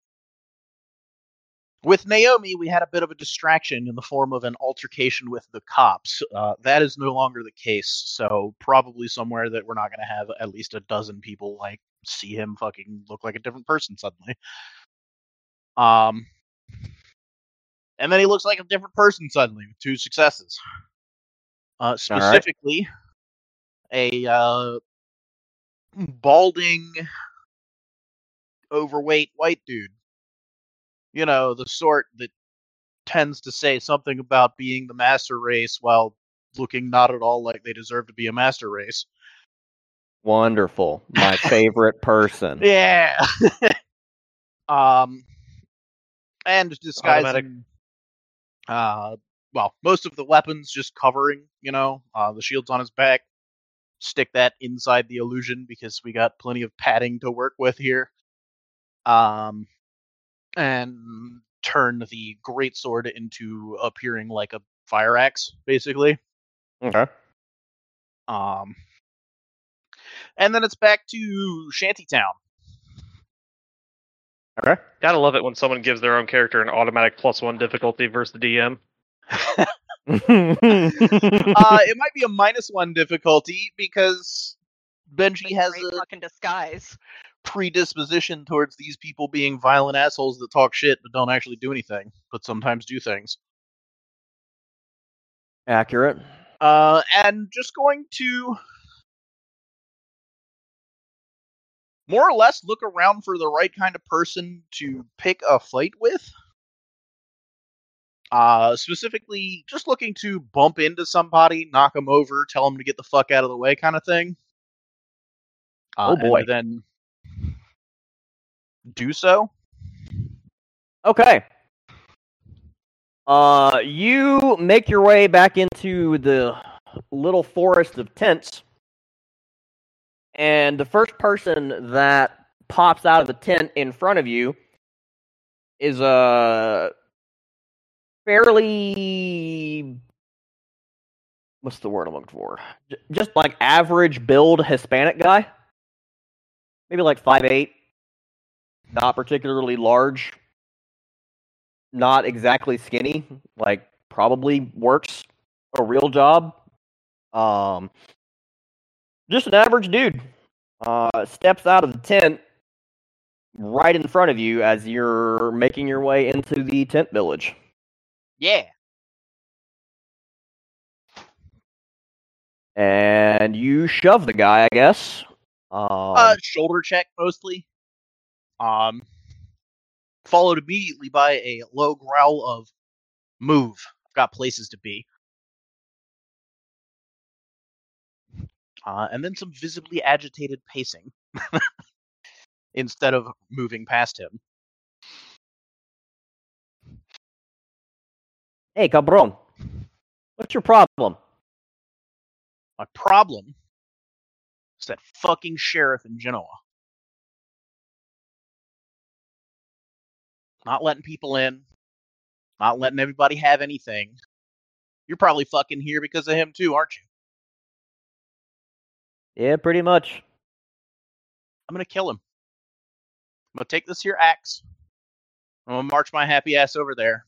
with Naomi, we had a bit of a distraction in the form of an altercation with the cops. Uh, that is no longer the case, so probably somewhere that we're not going to have at least a dozen people like see him fucking look like a different person suddenly. Um, and then he looks like a different person suddenly with two successes. Uh, specifically, a uh, balding, overweight white dude. You know, the sort that tends to say something about being the master race while looking not at all like they deserve to be a master race. Wonderful. My favorite person. Yeah. um, and disguising. Automatic. Uh, well, most of the weapons just covering. You know, uh, the shield's on his back. Stick that inside the illusion because we got plenty of padding to work with here. Um, and turn the great sword into appearing like a fire axe, basically. Okay. Um, and then it's back to Shantytown. Okay. Gotta love it when someone gives their own character an automatic plus one difficulty versus the DM. uh, it might be a minus one difficulty because Benji has a fucking disguise. Predisposition towards these people being violent assholes that talk shit but don't actually do anything, but sometimes do things. Accurate. Uh, and just going to more or less look around for the right kind of person to pick a fight with. Uh, specifically, just looking to bump into somebody, knock them over, tell them to get the fuck out of the way, kind of thing. Uh, Oh, boy. And then do so. Okay. Uh, you make your way back into the little forest of tents, and the first person that pops out of the tent in front of you is a fairly what's the word I'm looking for? Just like average build Hispanic guy, maybe like five eight, not particularly large, not exactly skinny, like probably works a real job. Um, just an average dude. Uh, steps out of the tent right in front of you as you're making your way into the tent village. Yeah. And you shove the guy, I guess. Um, uh, shoulder check mostly. Um, followed immediately by a low growl of "Move, I've got places to be." Uh, and then some visibly agitated pacing instead of moving past him. hey, cabron. What's your problem? My problem is that fucking sheriff in Genoa. Not letting people in, not letting everybody have anything. You're probably fucking here because of him too, aren't you? Yeah, pretty much. I'm gonna kill him. I'm gonna take this here axe. I'm gonna march my happy ass over there.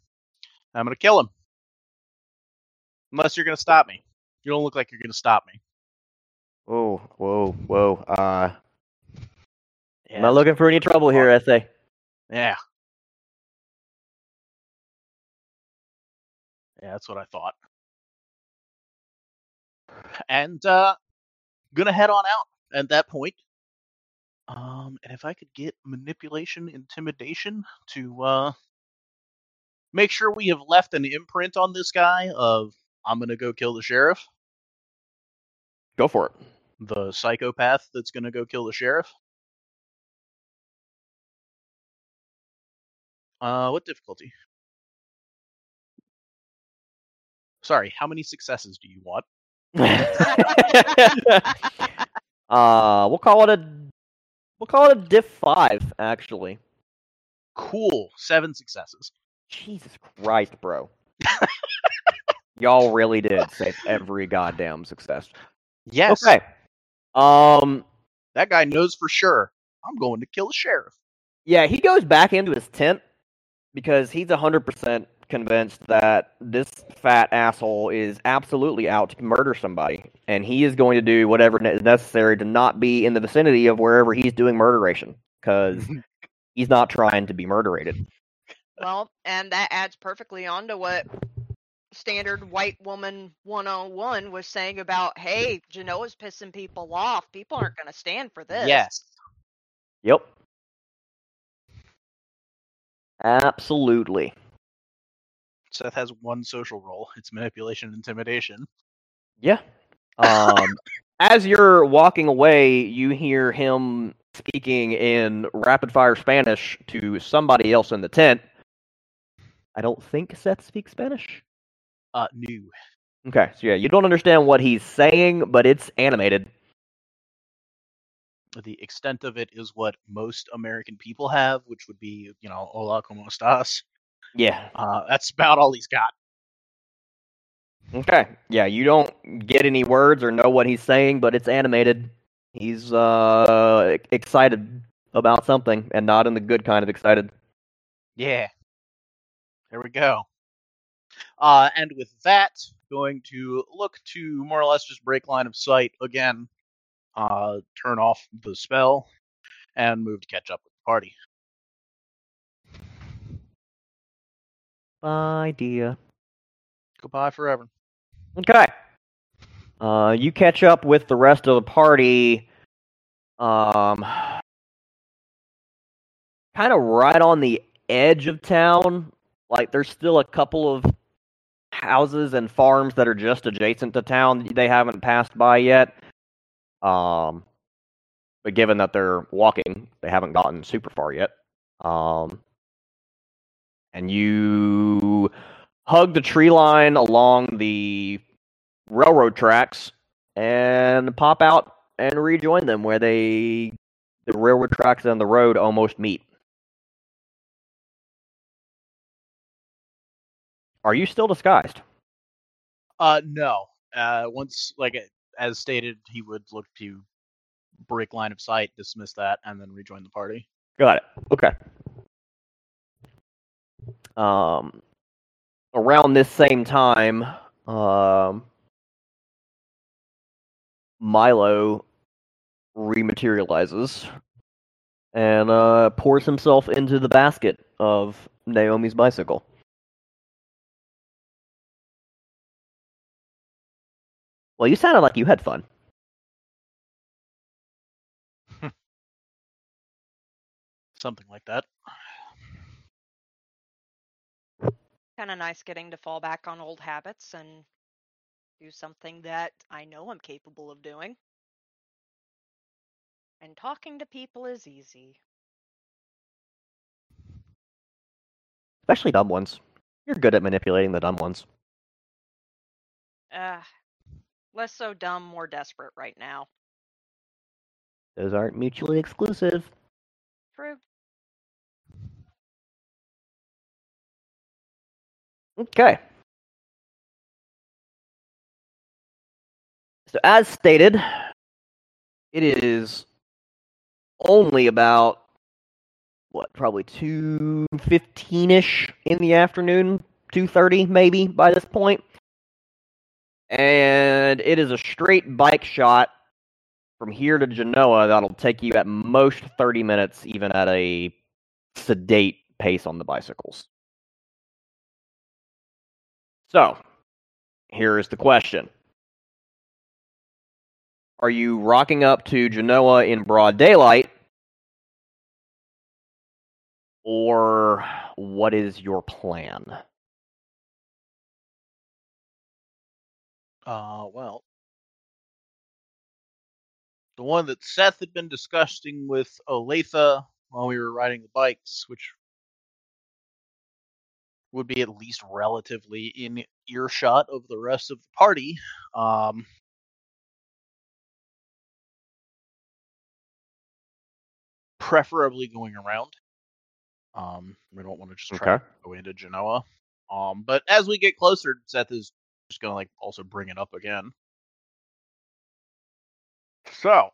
I'm gonna kill him. Unless you're gonna stop me. You don't look like you're gonna stop me. Whoa, whoa, whoa. Uh, Yeah, am I looking for any trouble here, Essay? Yeah. Yeah, that's what I thought. And uh gonna head on out at that point. Um and if I could get manipulation intimidation to uh make sure we have left an imprint on this guy of I'm gonna go kill the sheriff, Go for it. the psychopath that's gonna go kill the sheriff. Uh what difficulty? Sorry, how many successes do you want? uh, we'll call it a we'll call it a diff five, actually. Cool, seven successes. Jesus Christ, bro. Y'all really did save every goddamn success. Yes, Okay. Um, that guy knows for sure. I'm going to kill the sheriff. yeah, he goes back into his tent because he's hundred percent convinced that this fat asshole is absolutely out to murder somebody, and he is going to do whatever is necessary to not be in the vicinity of wherever he's doing murderation because he's not trying to be murderated. Well, and that adds perfectly onto what standard white woman 101 was saying about, hey, Genoa's pissing people off. People aren't going to stand for this. Yes. Yep. Absolutely. Seth has one social role. It's manipulation and intimidation. Yeah. Um, as you're walking away, you hear him speaking in rapid fire Spanish to somebody else in the tent. I don't think Seth speaks Spanish. Uh, new. Okay, so yeah, you don't understand what he's saying, but it's animated. The extent of it is what most American people have, which would be, you know, hola, como estás? Yeah. Uh, that's about all he's got. Okay. Yeah, you don't get any words or know what he's saying, but it's animated. He's uh excited about something and not in the good kind of excited. Yeah. There we go. Uh, and with that, going to look to more or less just break line of sight again, uh, turn off the spell, and move to catch up with the party. Bye, dear. Goodbye forever. Okay. Uh, you catch up with the rest of the party. Um, kind of right on the edge of town. Like, there's still a couple of houses and farms that are just adjacent to town they haven't passed by yet. Um, but given that they're walking, they haven't gotten super far yet. Um, and you hug the tree line along the railroad tracks and pop out and rejoin them where they the railroad tracks and the road almost meet. Are you still disguised? Uh, no. Uh, once, like as stated, he would look to break line of sight, dismiss that, and then rejoin the party. Got it. Okay. Um, around this same time, um, Milo rematerializes and uh, pours himself into the basket of Naomi's bicycle. Well, you sounded like you had fun. Something like that. Kind of nice getting to fall back on old habits and do something that I know I'm capable of doing. And talking to people is easy. Especially dumb ones. You're good at manipulating the dumb ones. Uh, less so dumb, more desperate right now. Those aren't mutually exclusive. True. Okay. So as stated, it is only about what, probably two fifteen ish in the afternoon, two thirty maybe by this point. And it is a straight bike shot from here to Genoa that'll take you at most thirty minutes, even at a sedate pace on the bicycles. So, here is the question. Are you rocking up to Genoa in broad daylight? Or what is your plan? Uh, well, the one that Seth had been discussing with Olathe while we were riding the bikes, which would be at least relatively in earshot of the rest of the party. Um, preferably going around. Um, we don't want to just try Okay. to go into Genoa. Um, but as we get closer, Seth is just gonna like also bring it up again. So,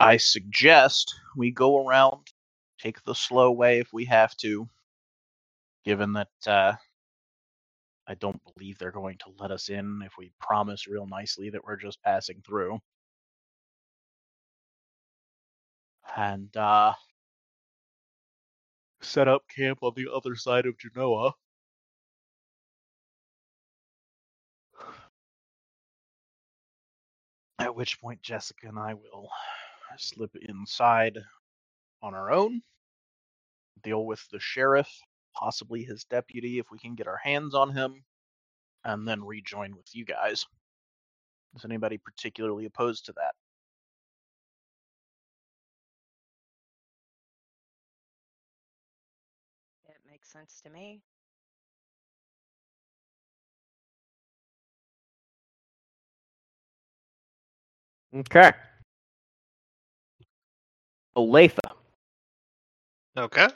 I suggest we go around, take the slow way if we have to, given that uh, I don't believe they're going to let us in if we promise real nicely that we're just passing through. And uh, set up camp on the other side of Genoa. At which point, Jessica and I will slip inside on our own, deal with the sheriff, possibly his deputy if we can get our hands on him, and then rejoin with you guys. Is anybody particularly opposed to that? It makes sense to me. Okay. Olathe, Okay.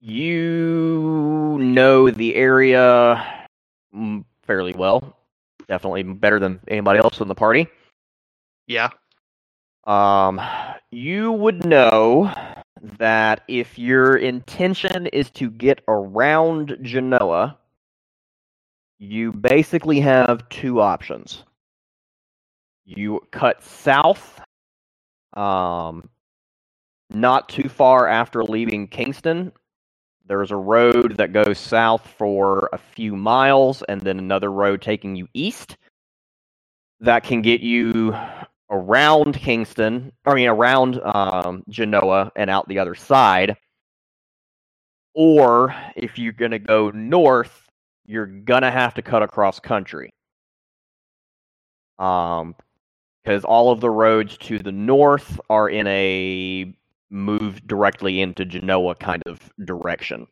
you know the area mm, fairly well. Definitely better than anybody else in the party. Yeah. Um, you would know that if your intention is to get around Genoa, you basically have two options. You cut south, um, not too far after leaving Kingston. There's a road that goes south for a few miles, and then another road taking you east. That can get you around Kingston, I mean around um, Genoa and out the other side. Or if you're gonna go north, you're gonna have to cut across country. Um, because all of the roads to the north are in a move directly into Genoa kind of direction.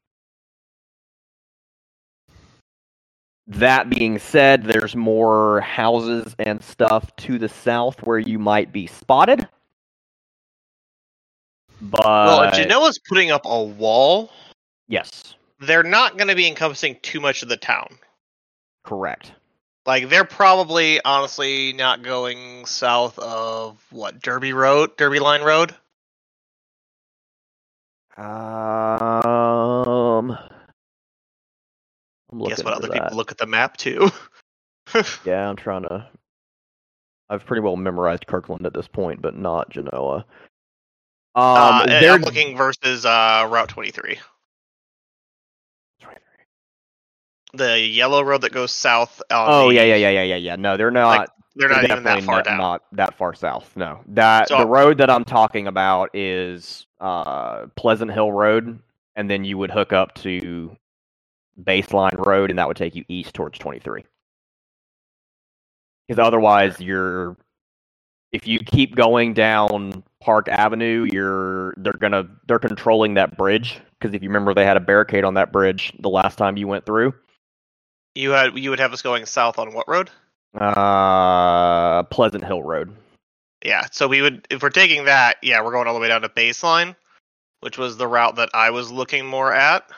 That being said, there's more houses and stuff to the south where you might be spotted. But well, if Genoa's putting up a wall, yes, they're not going to be encompassing too much of the town. correct. Like they're probably honestly not going south of what Derby Road, Derby Line Road. Um, I'm Guess what other that. people look at the map too. Yeah, I'm trying to. I've pretty well memorized Kirkland at this point, but not Genoa. Um, uh, they're I'm looking versus uh, Route 23, the yellow road that goes south. Oh the- yeah, yeah, yeah, yeah, yeah, yeah. No, they're not. Like, They're not even that far not, down. Not that far south. No, that So- the road that I'm talking about is uh, Pleasant Hill Road, and then you would hook up to Baseline Road, and that would take you east towards 23. Because otherwise, you're if you keep going down Park Avenue, you're they're gonna they're controlling that bridge. Because if you remember, they had a barricade on that bridge the last time you went through. You had you would have us going south on what road? Uh, Pleasant Hill Road. Yeah, so we would if we're taking that, yeah, we're going all the way down to baseline, which was the route that I was looking more at.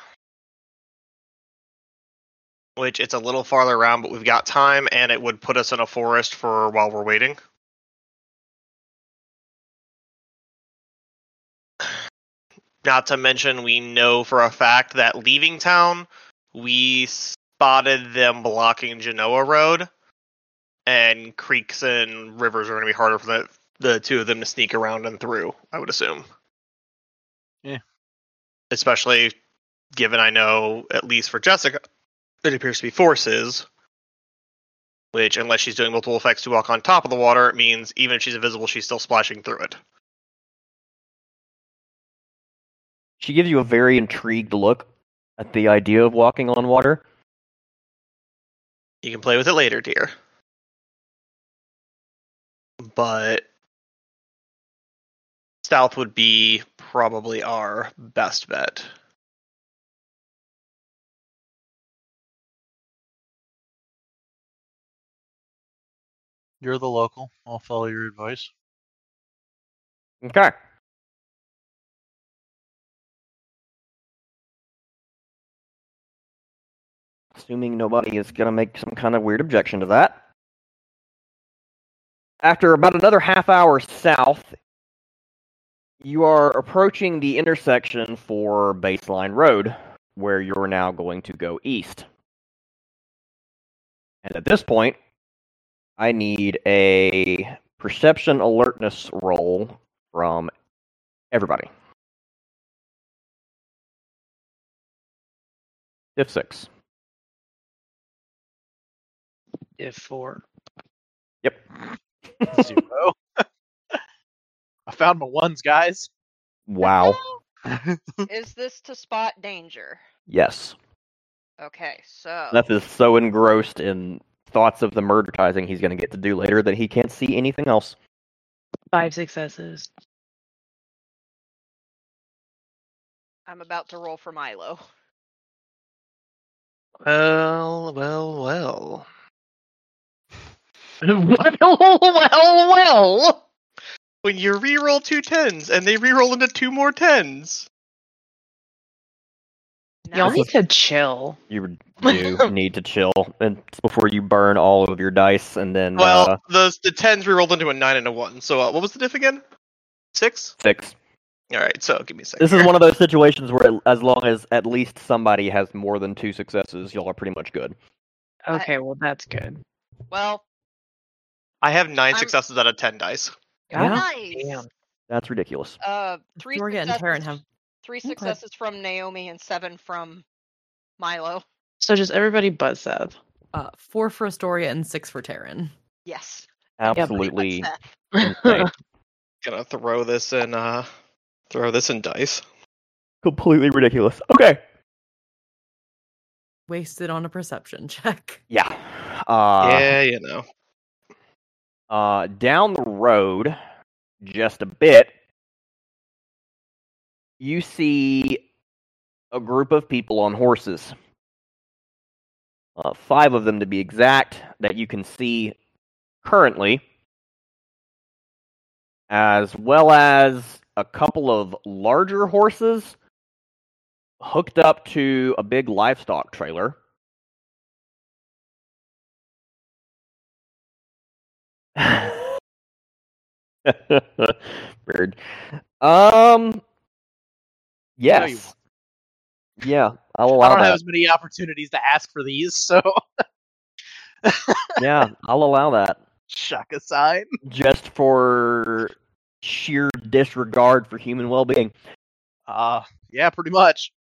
Which it's a little farther around, but we've got time and it would put us in a forest for while we're waiting. Not to mention we know for a fact that leaving town, we spotted them blocking Genoa Road and creeks and rivers are going to be harder for the the two of them to sneak around and through. I would assume. Yeah. Especially given I know at least for Jessica, it appears to be forces. Which, unless she's doing multiple effects to walk on top of the water, it means even if she's invisible, she's still splashing through it. She gives you a very intrigued look at the idea of walking on water. You can play with it later, dear. But stealth would be probably our best bet. You're the local. I'll follow your advice. Okay. Assuming nobody is going to make some kind of weird objection to that. After about another half hour south, you are approaching the intersection for Baseline Road, where you're now going to go east. And at this point, I need a perception alertness roll from everybody. Diff 6. If four. Yep. Zero. I found my ones, guys. Wow. Is this to spot danger? yes. Okay, so Seth is so engrossed in thoughts of the murdertizing he's going to get to do later that he can't see anything else. Five successes. I'm about to roll for Milo. Well, well, well. Well, well, well. When you re-roll two tens and they re-roll into two more tens. Y'all need to chill. You do need to chill and before you burn all of your dice and then Well, uh, the the tens re-rolled into a nine and a one. So uh, what was the diff again? Six. six. All right. So give me a second. This is one of those situations where as long as at least somebody has more than two successes, y'all are pretty much good. Okay, well that's good. Well, I have 9 I'm- successes out of ten dice. Yeah. nice. Damn. That's ridiculous. Uh, three Dorga and successes, Terran have three Okay. successes from Naomi and seven from Milo. So just everybody but Seth. uh, four for Astoria and six for Terran. Yes. Absolutely Seth. insane. Gonna throw this in. uh Throw this in dice. Completely ridiculous. Okay. Wasted on a perception check. Yeah. Uh, yeah, you know. Uh, down the road, just a bit, you see a group of people on horses. Uh, five of them to be exact, that you can see currently, as well as a couple of larger horses hooked up to a big livestock trailer. Bird. Um. Yes. Yeah, I'll I don't have as many opportunities to ask for these, so Yeah, I'll allow that. shock aside. Just for sheer disregard for human well-being. Uh yeah, pretty much.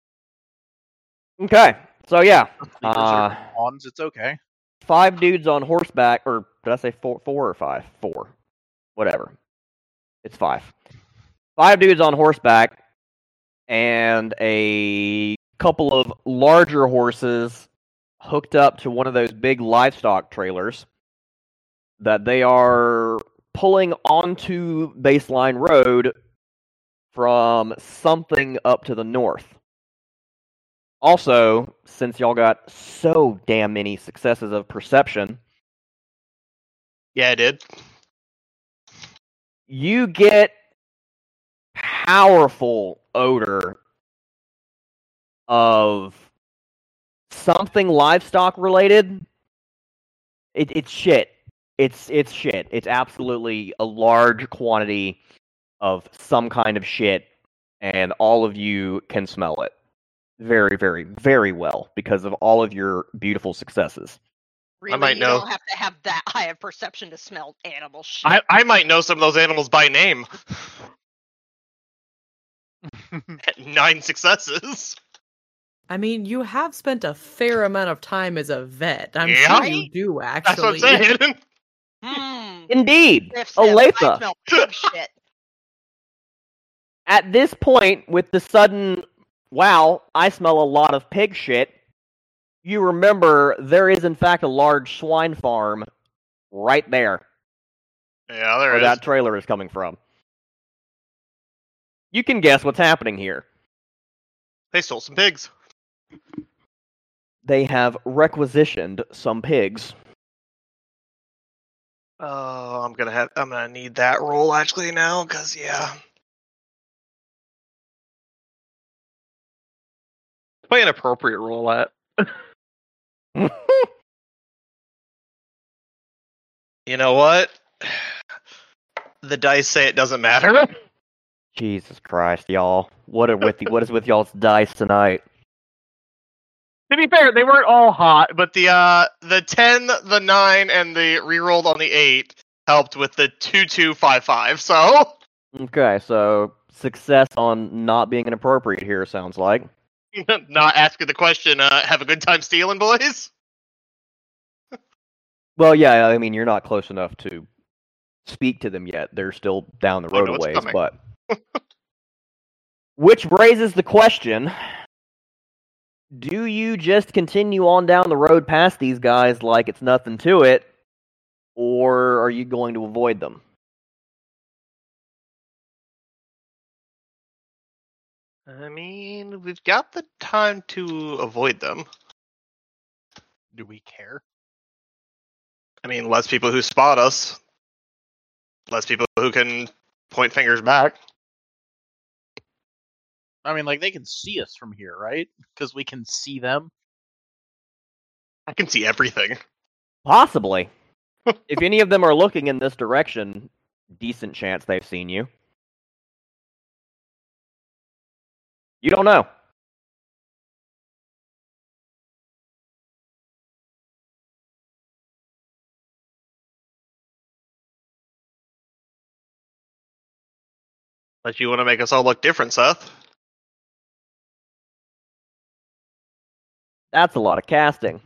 Okay, so yeah, Uh, it's okay. Five dudes on horseback, or did I say four, four or five? Four, whatever. It's five. Five dudes on horseback, and a couple of larger horses hooked up to one of those big livestock trailers that they are pulling onto baseline road from something up to the north. Also, since y'all got so damn many successes of perception, Yeah, I did. you get powerful odor of something livestock related. It, it's shit. It's it's shit. It's absolutely a large quantity of some kind of shit, and all of you can smell it very, very, very well because of all of your beautiful successes. Really, might you know. don't have to have that high of perception to smell animal shit. I, I might know some of those animals by name. Nine successes. I mean, you have spent a fair amount of time as a vet. I'm Yeah. sure you do That's what actually. I'm saying. Hmm. Indeed, Sniff, sniff, Olathe. smell pig shit. at this point, with the sudden, wow, I smell a lot of pig shit, you remember there is, in fact, a large swine farm right there Yeah, there where is. that trailer is coming from. You can guess what's happening here. They stole some pigs. They have requisitioned some pigs. Oh, I'm gonna have. I'm gonna need that roll actually now, cause yeah. Play an appropriate role at. You know what? The dice say it doesn't matter. Jesus Christ, y'all! What are with what is with y'all's dice tonight? To be fair, they weren't all hot, But the uh the ten, the nine, and the rerolled on the eight helped with the two two five five. So Okay, so success on not being inappropriate here sounds like. not asking the question. Uh, have a good time stealing, boys. Well, yeah, I mean, you're not close enough to speak to them yet. They're still down the road a ways, but. Which raises the question Do you just continue on down the road past these guys like it's nothing to it, or are you going to avoid them? I mean, we've got the time to avoid them. Do we care? I mean, less people who spot us, less people who can point fingers back. I mean, like they can see us from here, right? Because we can see them. I can see everything. Possibly. if any of them are looking in this direction, decent chance they've seen you. You don't know. Unless you want to make us all look different, Seth. That's a lot of casting.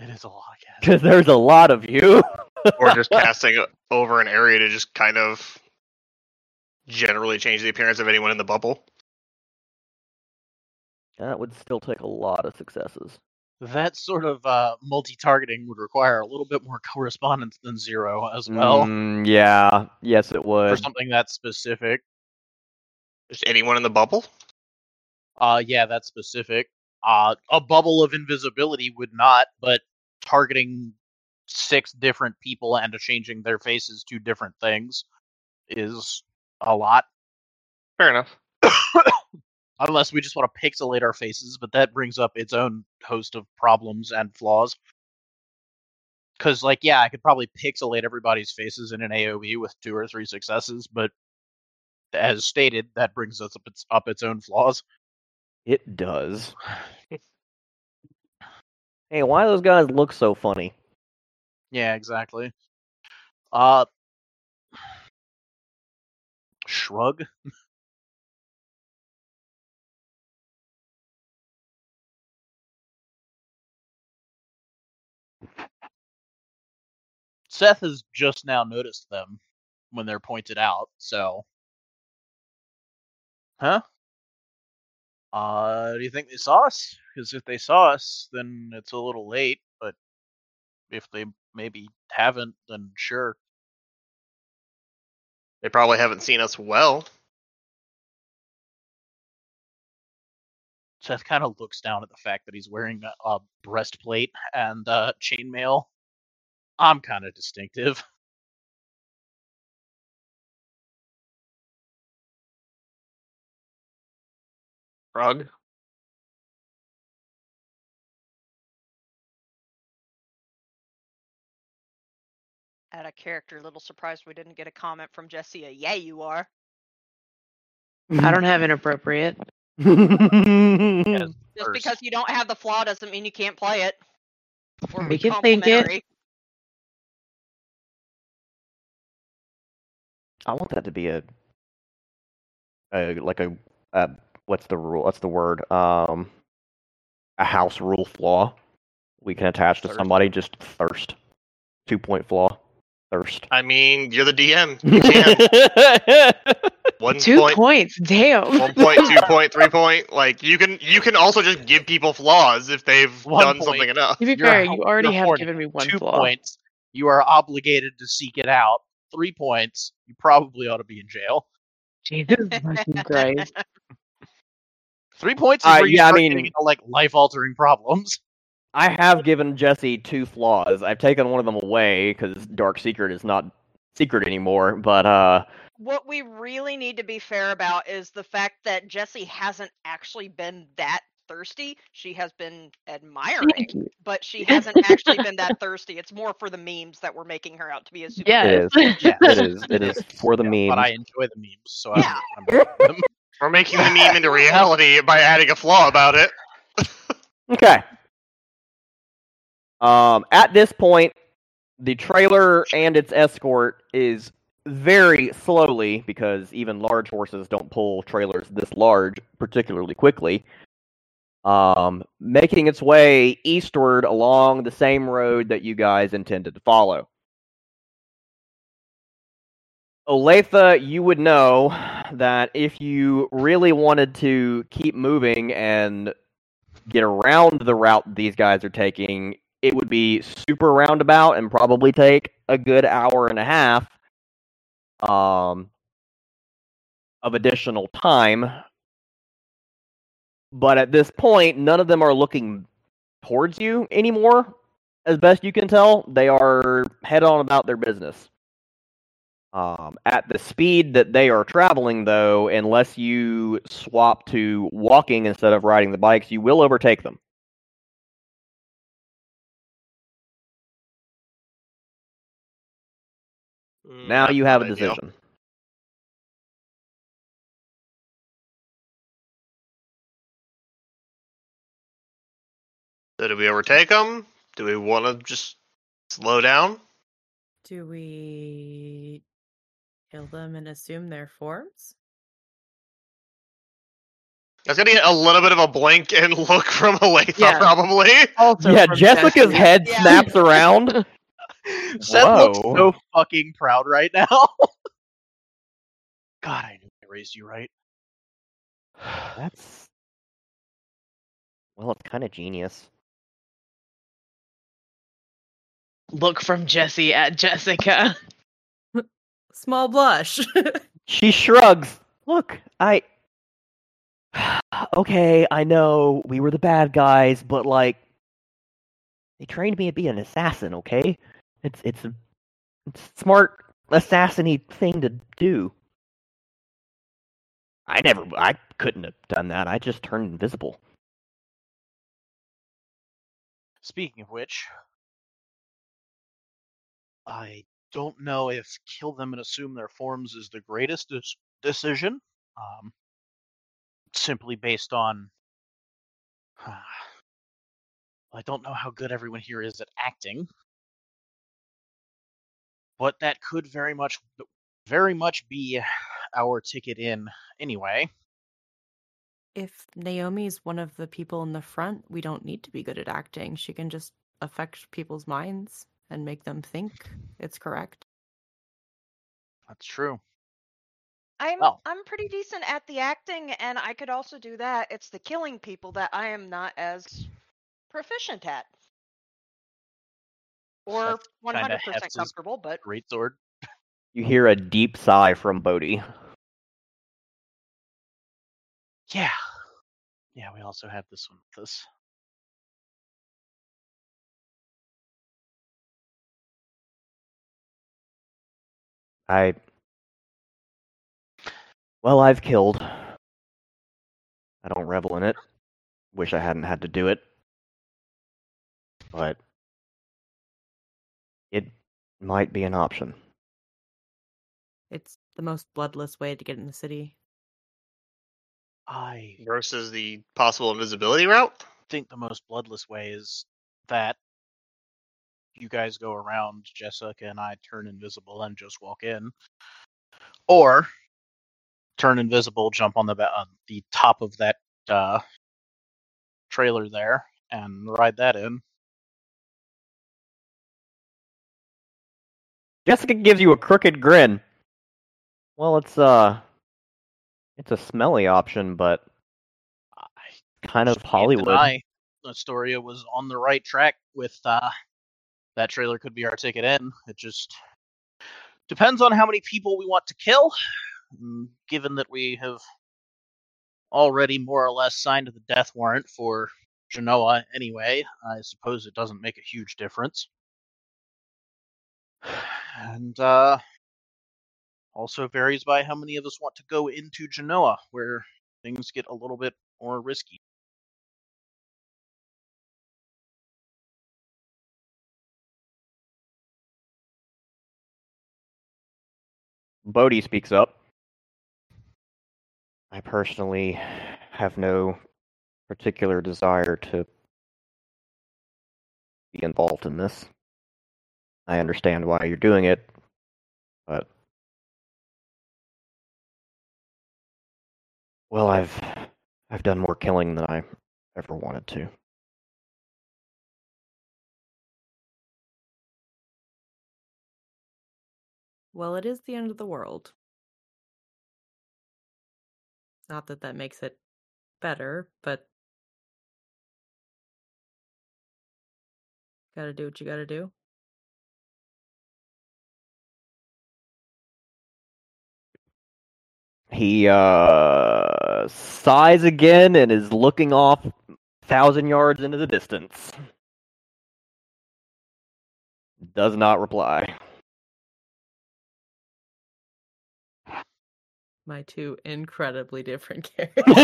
It is a lot of gas. Because there's a lot of you. or just casting over an area to just kind of generally change the appearance of anyone in the bubble. That would still take a lot of successes. That sort of uh, multi-targeting would require a little bit more correspondence than zero as well Mm, yeah. Yes, it would. for something that specific. Is anyone in the bubble? Uh, yeah, that's specific. Uh, a bubble of invisibility would not, but targeting six different people and changing their faces to different things is a lot. Fair enough. Unless we just want to pixelate our faces, but that brings up its own host of problems and flaws. Because, like, yeah, I could probably pixelate everybody's faces in an AOE with two or three successes, but as stated, that brings us up its up its own flaws. It does. hey, why do those guys look so funny? Yeah, exactly. Uh, shrug. Seth has just now noticed them when they're pointed out, so. Huh? Uh, do you think they saw us? Because if they saw us, then it's a little late, but if they maybe haven't, then sure. They probably haven't seen us well. Seth kind of looks down at the fact that he's wearing a, a breastplate and uh, chainmail. I'm kind of distinctive. Rug. Out of character, little surprised we didn't get a comment from Jesse. A, yeah, you are. I don't have inappropriate. Yes, Just because you don't have the flaw doesn't mean you can't play it. Or We can think it. complimentary. I want that to be a, a like a, uh what's the rule? What's the word? Um, a house rule flaw we can attach to Thirst. somebody. Just thirst. Two point flaw. Thirst. I mean, you're the DM. You can. One Two point, points. Damn. one point, two point, three point. Like you can, you can also just give people flaws if they've One done point. something enough. To be You're fair, you already have given me one Two flaw. points. You are obligated to seek it out. Three points. You probably ought to be in jail. Jesus fucking Christ. Three points is Uh, where you yeah, I start mean- getting into, like life altering problems. I have given Jesse two flaws. I've taken one of them away because Dark Secret is not secret anymore. But uh, What we really need to be fair about is the fact that Jesse hasn't actually been that thirsty. She has been admiring, but she hasn't actually been that thirsty. It's more for the memes that we're making her out to be a super. Yes. Yes. it is. It is for the Yeah, memes. But I enjoy the memes, so Yeah. I'm, I'm them. We're making the meme into reality by adding a flaw about it. Okay. Um, at this point, the trailer and its escort is very slowly, because even large horses don't pull trailers this large particularly quickly, um, making its way eastward along the same road that you guys intended to follow. Olathe, you would know that if you really wanted to keep moving and get around the route these guys are taking, it would be super roundabout and probably take a good hour and a half um, of additional time. But at this point, none of them are looking towards you anymore. As best you can tell, they are head on about their business. Um, at the speed that they are traveling, though, unless you swap to walking instead of riding the bikes, you will overtake them. Mm, Now you have a decision. ideal. So do we overtake them? Do we want to just slow down? Do we kill them and assume their forms? That's gonna get a little bit of a blink and look from Olathe, Yeah. probably. Also yeah, Jessica's Jesse. head Yeah. snaps around. Seth looks so fucking proud right now. God, I knew I raised you right. That's well, it's kind of genius. Look from Jesse at Jessica. Small blush. She shrugs. Look, I okay, I know we were the bad guys, but like they trained me to be an assassin, okay? It's it's a it's smart assassiny thing to do. I never I couldn't have done that. I just turned invisible. Speaking of which, I don't know if kill them and assume their forms is the greatest des- decision. Um, simply based on. I don't know how good everyone here is at acting, but that could very much, very much be our ticket in anyway. If Naomi is one of the people in the front, we don't need to be good at acting. She can just affect people's minds and make them think it's correct. That's true. I'm Well- I'm pretty decent at the acting, and I could also do that. It's the killing people that I am not as proficient at, or Seth one kinda hundred percent comfortable. But Great sword. You hear a deep sigh from Bodhi. Yeah. Yeah, we also have this one with us. I well, I've killed. I don't revel in it. Wish I hadn't had to do it. But it might be an option. It's the most bloodless way to get in the city. I versus the possible invisibility route. think the most bloodless way is that you guys go around, Jessica and I turn invisible and just walk in, or turn invisible, jump on the on the top of that uh, trailer there, and ride that in. Jessica gives you a crooked grin. Well, it's uh it's a smelly option, but I kind of Hollywood. Astoria was on the right track with uh, that trailer could be our ticket in. It just depends on how many people we want to kill. Mm, Given that we have already more or less signed the death warrant for Genoa anyway, I suppose it doesn't make a huge difference. And uh, also varies by how many of us want to go into Genoa, where things get a little bit more risky. Bodhi speaks up. I personally have no particular desire to be involved in this. I understand why you're doing it, but well, I've I've done more killing than I ever wanted to. Well, it is the end of the world. Not that that makes it better, but gotta do what you gotta do. He uh sighs again and is looking off thousand yards into the distance. Does not reply. My two incredibly different characters.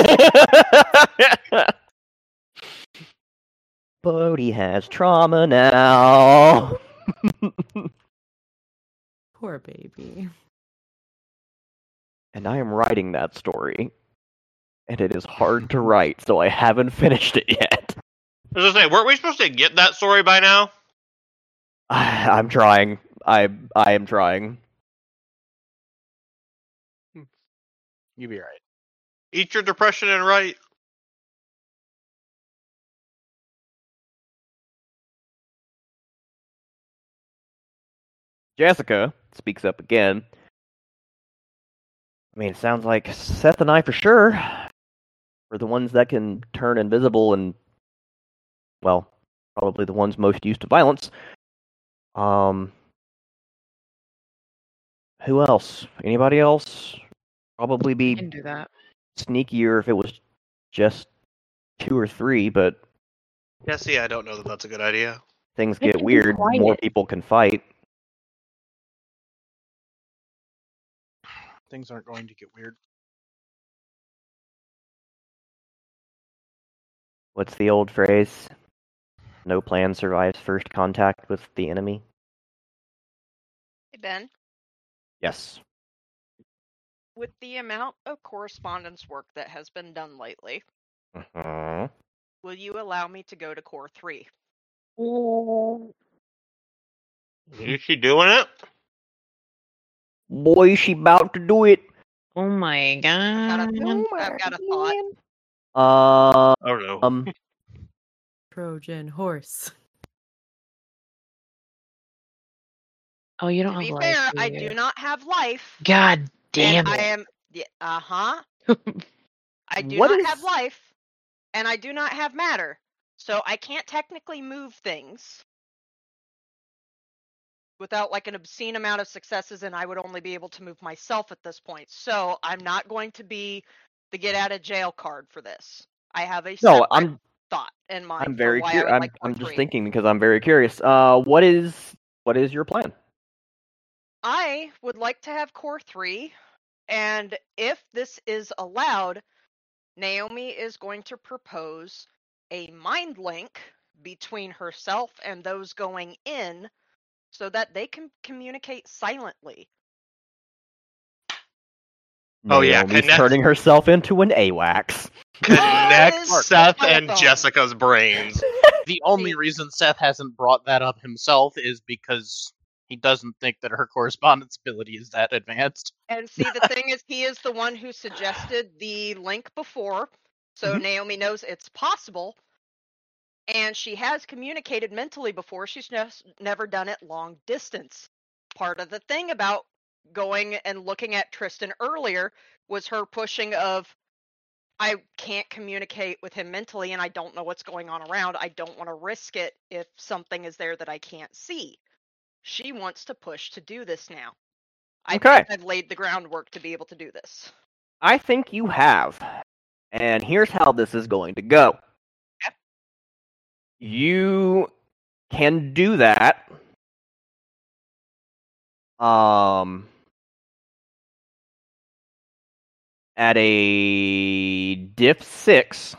Bodhi has trauma now. Poor baby. and I am writing that story. And it is hard to write, so I haven't finished it yet. I was gonna say, weren't we supposed to get that story by now? I'm trying. I I am trying. You'll be right. Eat your depression and write. Jessica speaks up again. I mean, it sounds like Seth and I for sure are the ones that can turn invisible and, well, probably the ones most used to violence. Um, who else? Anybody else? Probably be can do that. sneakier if it was just two or three, but Jesse, I don't know that that's a good idea. things They get can be weird. More quiet. people can fight. Things aren't going to get weird. What's the old phrase? No plan survives first contact with the enemy. Hey, Ben, Yes. With the amount of correspondence work that has been done lately, Mhm. will you allow me to go to core three? Is she doing it? Boy, she about to do it. Oh my god. I've got a, I've got a thought. Uh, I don't know. um, Trojan horse. Oh, you don't have To have be life. fair, I do not have life. God damn and I am. Yeah, uh huh. I do What not is- have life, and I do not have matter, so I can't technically move things without like an obscene amount of successes, and I would only be able to move myself at this point. So I'm not going to be the get out of jail card for this. I have a no, I'm thought in mind. I'm very curious. I'm like I'm just thinking because I'm very curious. Uh, what is what is your plan? I would like to have core three, and if this is allowed, Naomi is going to propose a mind link between herself and those going in so that they can communicate silently. Oh, yeah, Naomi's connect- turning herself into an AWACS. Connect Seth and. Jessica's brains. The only reason Seth hasn't brought that up himself is because he doesn't think that her correspondence ability is that advanced. And see, the thing is, he is the one who suggested the link before, so Mhm. Naomi knows it's possible. And she has communicated mentally before. She's just never done it long distance. Part of the thing about going and looking at Tristan earlier was her pushing of, I can't communicate with him mentally, and I don't know what's going on around. I don't want to risk it if something is there that I can't see. She wants to push to do this now. I Okay. think I've laid the groundwork to be able to do this. I think you have. And here's how this is going to go. Yep. You can do that. Um at a diff 6.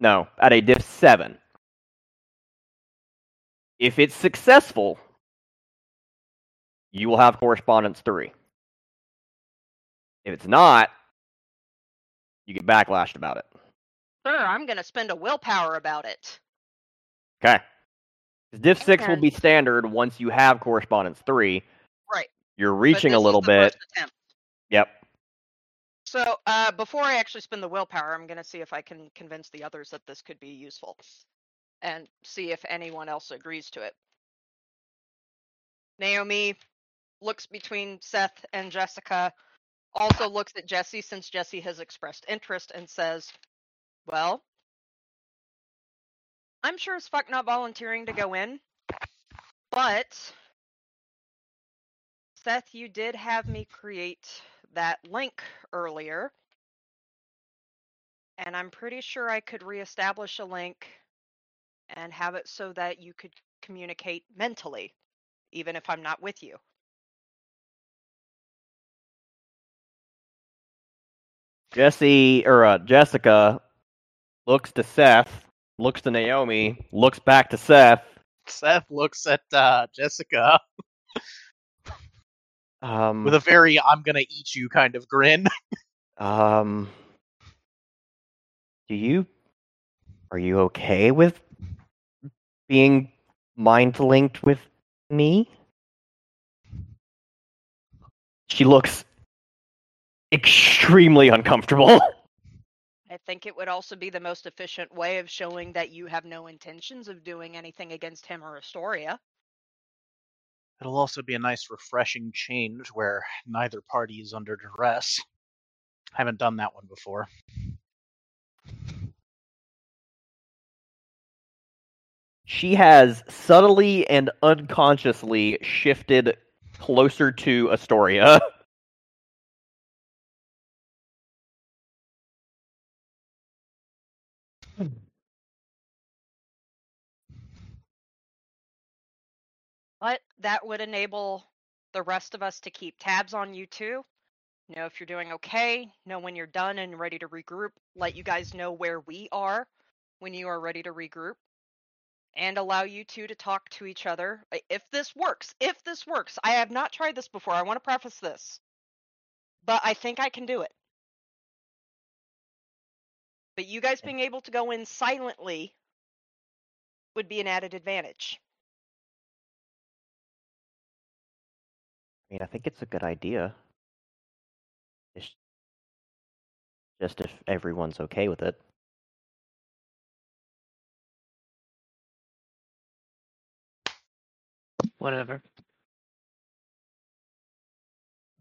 No, at a diff 7. If it's successful, you will have correspondence 3. If it's not, you get backlashed about it. Sir, I'm going to spend a willpower about it. Okay. Diff 6 will be standard once you have correspondence 3. Right. You're reaching a little bit. Yep. So, uh, before I actually spend the willpower, I'm going to see if I can convince the others that this could be useful and see if anyone else agrees to it. Naomi looks between Seth and Jessica, also looks at Jesse since Jesse has expressed interest and says, Well, I'm sure as fuck not volunteering to go in, but Seth, you did have me create that link earlier. And I'm pretty sure I could reestablish a link and have it so that you could communicate mentally, even if I'm not with you. Jesse or uh, Jessica looks to Seth, looks to Naomi, looks back to Seth. Seth looks at uh, Jessica Um, with a very "I'm gonna eat you" kind of grin. um, do you are you okay with being mind linked with me? She looks extremely uncomfortable. I think it would also be the most efficient way of showing that you have no intentions of doing anything against him or Astoria. It'll also be a nice, refreshing change where neither party is under duress. I Haven't done that one before. she has subtly and unconsciously shifted closer to Astoria. that would enable the rest of us to keep tabs on you too. Know if you're doing okay, know when you're done and ready to regroup, let you guys know where we are when you are ready to regroup, and allow you two to talk to each other. If this works, if this works, I have not tried this before. I want to preface this, but I think I can do it. But you guys being able to go in silently would be an added advantage. I mean, I think it's a good idea. It's just if everyone's okay with it. Whatever.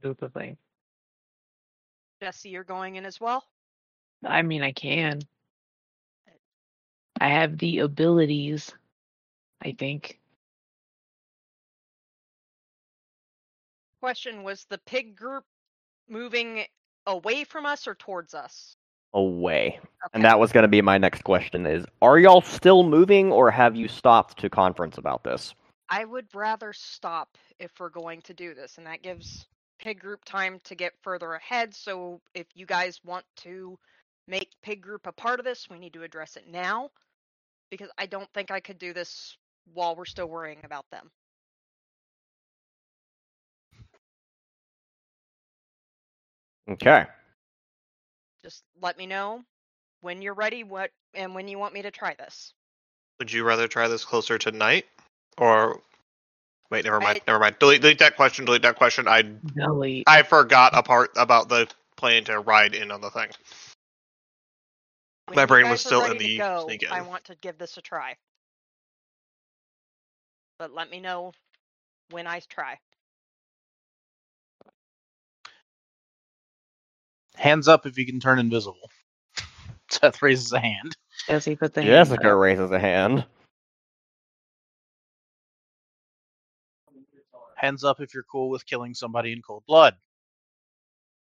Do the thing. Jesse, you're going in as well. I mean, I can. Eh. I have the abilities. I think. Question was the pig group moving away from us or towards us? Away. And that was going to be my next question is are y'all still moving or have you stopped to conference about this? I would rather stop if we're going to do this, and that gives pig group time to get further ahead. So if you guys want to make pig group a part of this, we need to address it now because I don't think I could do this while we're still worrying about them. Okay. Just let me know when you're ready what and when you want me to try this. Would you rather try this closer to night, or wait? Never mind. I- Never mind. Delete, delete that question. Delete that question. I Delete. I forgot a part about the plan to ride in on the thing. When My brain was still in the go, sneak I want to give this a try. But let me know when I try. Hands up if you can turn invisible. Seth raises a hand. Jesse put the hand Jessica up. raises a hand. Hands up if you're cool with killing somebody in cold blood.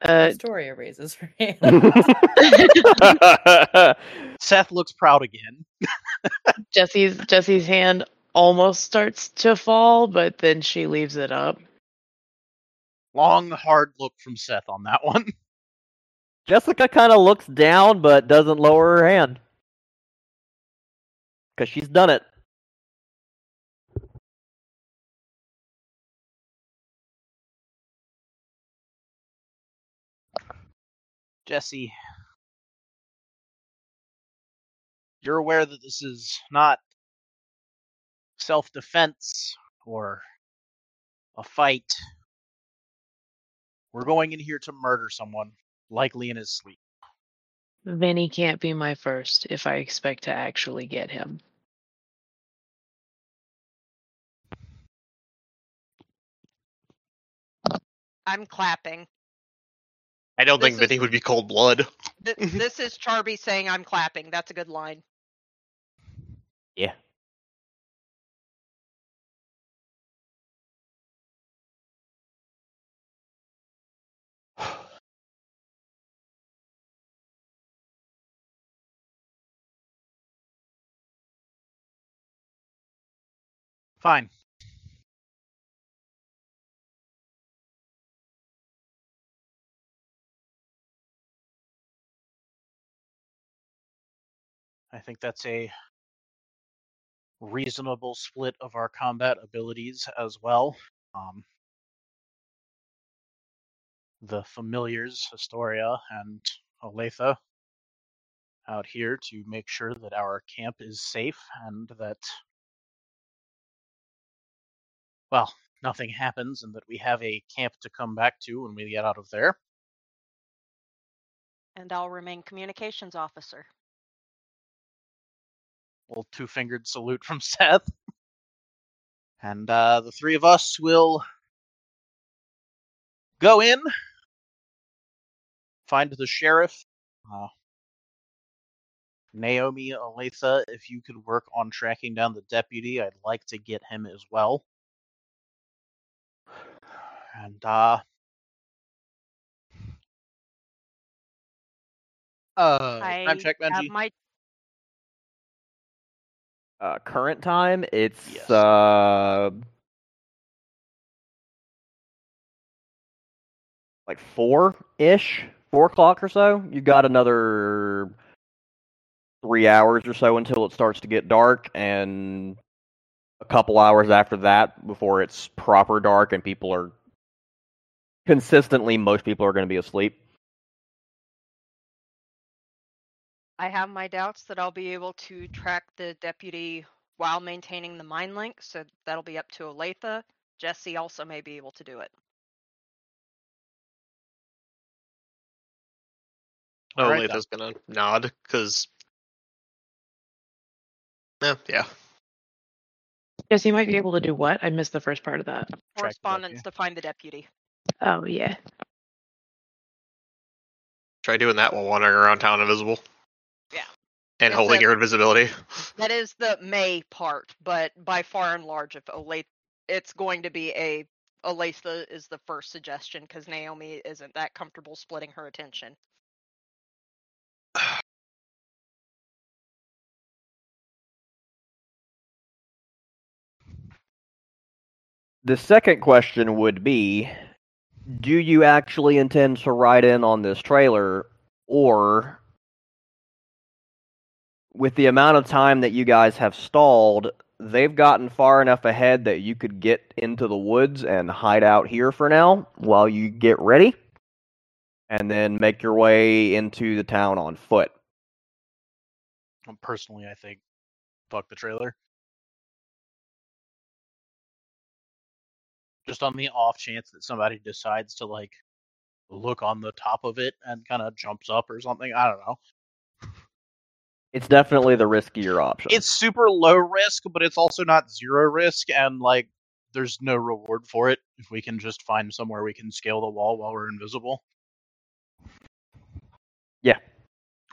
Uh, Astoria raises her hand. Seth looks proud again. Jesse's Jesse's hand almost starts to fall, but then she leaves it up. Long, hard look from Seth on that one. Jessica kind of looks down but doesn't lower her hand. Because she's done it. Jesse, you're aware that this is not self defense or a fight. We're going in here to murder someone, likely in his sleep. Vinny can't be my first if I expect to actually get him. I'm clapping. I don't think This is- Vinny would be cold blood. Th- this is Charby saying I'm clapping. That's a good line. Yeah. Fine. I think that's a reasonable split of our combat abilities as well. Um, the familiars, Astoria and Olathe, out here to make sure that our camp is safe and that, well, nothing happens and that we have a camp to come back to when we get out of there. And I'll remain communications officer. Little two fingered salute from Seth. And uh, the three of us will go in, find the sheriff. Uh, Naomi, Olathe, if you could work on tracking down the deputy, I'd like to get him as well and uh, uh I, time check, Benji. My... Uh, current time, it's yes. uh, like four ish, four o'clock or so. You got another three hours or so until it starts to get dark, and a couple hours after that before it's proper dark and people are consistently most people are going to be asleep. I have my doubts that I'll be able to track the deputy while maintaining the mind link, so that'll be up to Olathe. Jesse also may be able to do it. Oh, Alright, Latha's gonna nod because. Yeah, yeah. Jesse might be able to do what? I missed the first part of that. Track Correspondence to find the deputy. Oh yeah. Try doing that while wandering around town invisible. Yeah. And It's holding a- your invisibility. That is the may part, but by far and large, if Olathe, it's going to be a Olathe is the first suggestion because Naomi isn't that comfortable splitting her attention. The second question would be Do you actually intend to ride in on this trailer, or with the amount of time that you guys have stalled, they've gotten far enough ahead that you could get into the woods and hide out here for now while you get ready, and then make your way into the town on foot? Personally, I think fuck the trailer. Just on the off chance that somebody decides to like look on the top of it and kind of jumps up or something. I don't know. It's definitely the riskier option. It's super low risk, but it's also not zero risk, and like there's no reward for it if we can just find somewhere we can scale the wall while we're invisible. Yeah.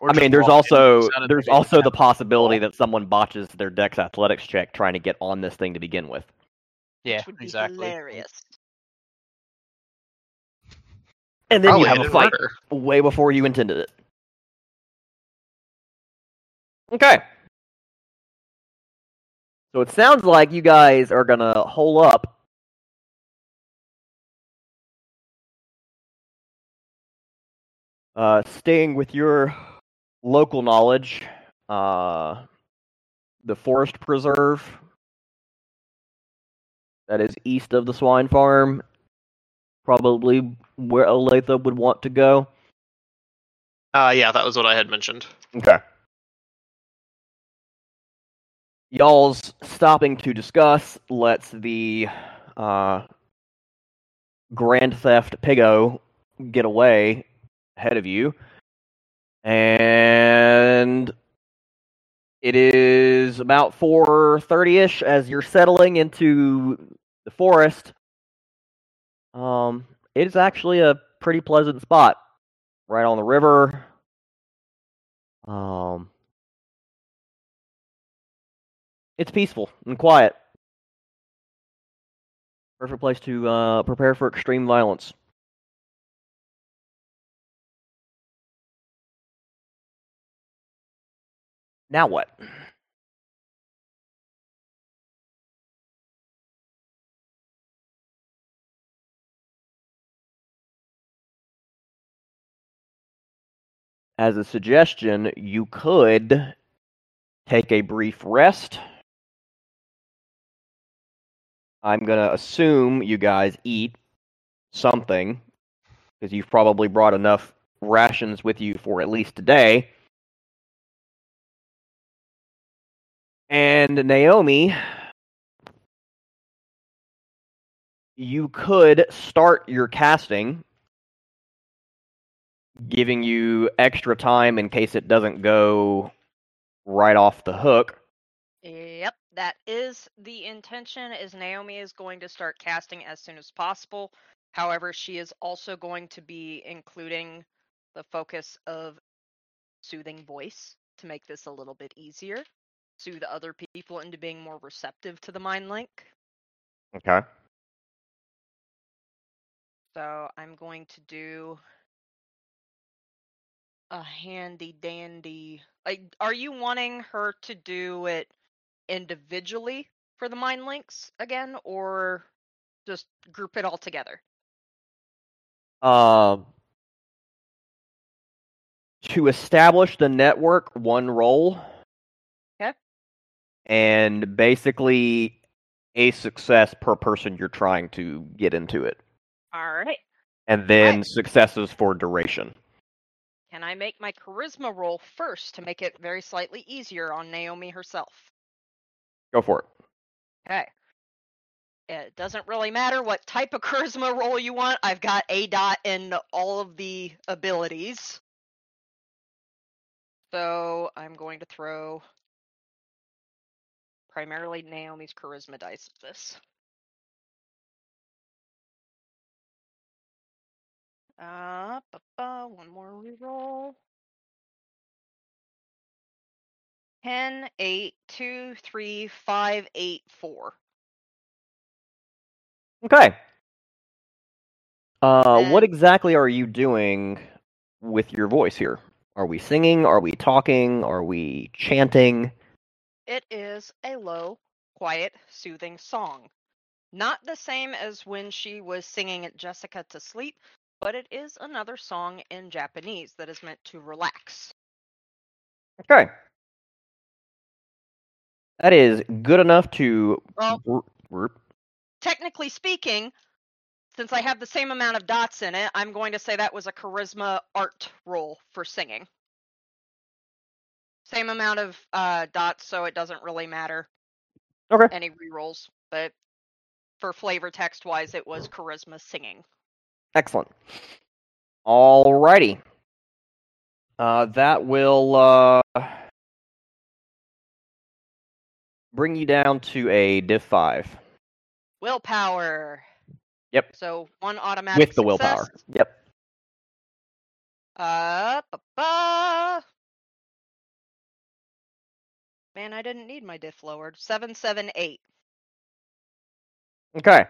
Or I mean, there's also the center of there's also the possibility that someone botches their Dex Athletics check trying to get on this thing to begin with. Yeah, which would be exactly. hilarious. And then you have a fight murder. way before you intended it. Okay. So it sounds like you guys are gonna hole up. Uh, staying with your local knowledge, uh, the forest preserve that is east of the swine farm, probably where Olathe would want to go. Uh, yeah, that was what I had mentioned. Okay. Y'all's stopping to discuss lets the uh, Grand Theft Pigo get away ahead of you. And it is about 4.30ish as you're settling into the forest. Um, it is actually a pretty pleasant spot right on the river. Um, it's peaceful and quiet. Perfect place to uh, prepare for extreme violence. Now what? As a suggestion, you could take a brief rest. I'm going to assume you guys eat something because you've probably brought enough rations with you for at least a And Naomi, you could start your casting, giving you extra time in case it doesn't go right off the hook. Yep, that is the intention. Is Naomi is going to start casting as soon as possible. However, she is also going to be including the focus of soothing voice to make this a little bit easier. Soothe other people into being more receptive to the mind link. Okay. So I'm going to do a handy dandy. Like, are you wanting her to do it individually for the mind links again, or just group it all together? Um, to establish the network, one roll. And basically, a success per person you're trying to get into it, All right. and then Right. successes for duration. Can I make my charisma roll first to make it very slightly easier on Naomi herself? Go for it. Okay. It doesn't really matter what type of charisma roll you want. I've got a dot in all of the abilities. So I'm going to throw primarily Naomi's charisma dice at this. Uh, ba, ba, one more reroll. 10, 8, 2, 3, 5, 8, 4. Okay. Uh, what exactly are you doing with your voice here? Are we singing? Are we talking? Are we chanting? It is a low, quiet, soothing song. Not the same as when she was singing Jessica to sleep, but it is another song in Japanese that is meant to relax. Okay. That is good enough to. Well- Technically speaking, since I have the same amount of dots in it, I'm going to say that was a charisma art roll for singing. Same amount of uh, dots, so it doesn't really matter Okay. any rerolls, but for flavor text wise, it was charisma singing. Excellent. Alrighty. Uh, that will uh, bring you down to a diff 5 Willpower. Yep. So one automatic with the willpower. Yep. Uh. Man, I didn't need my diff lowered. Seven, seven, eight. Okay.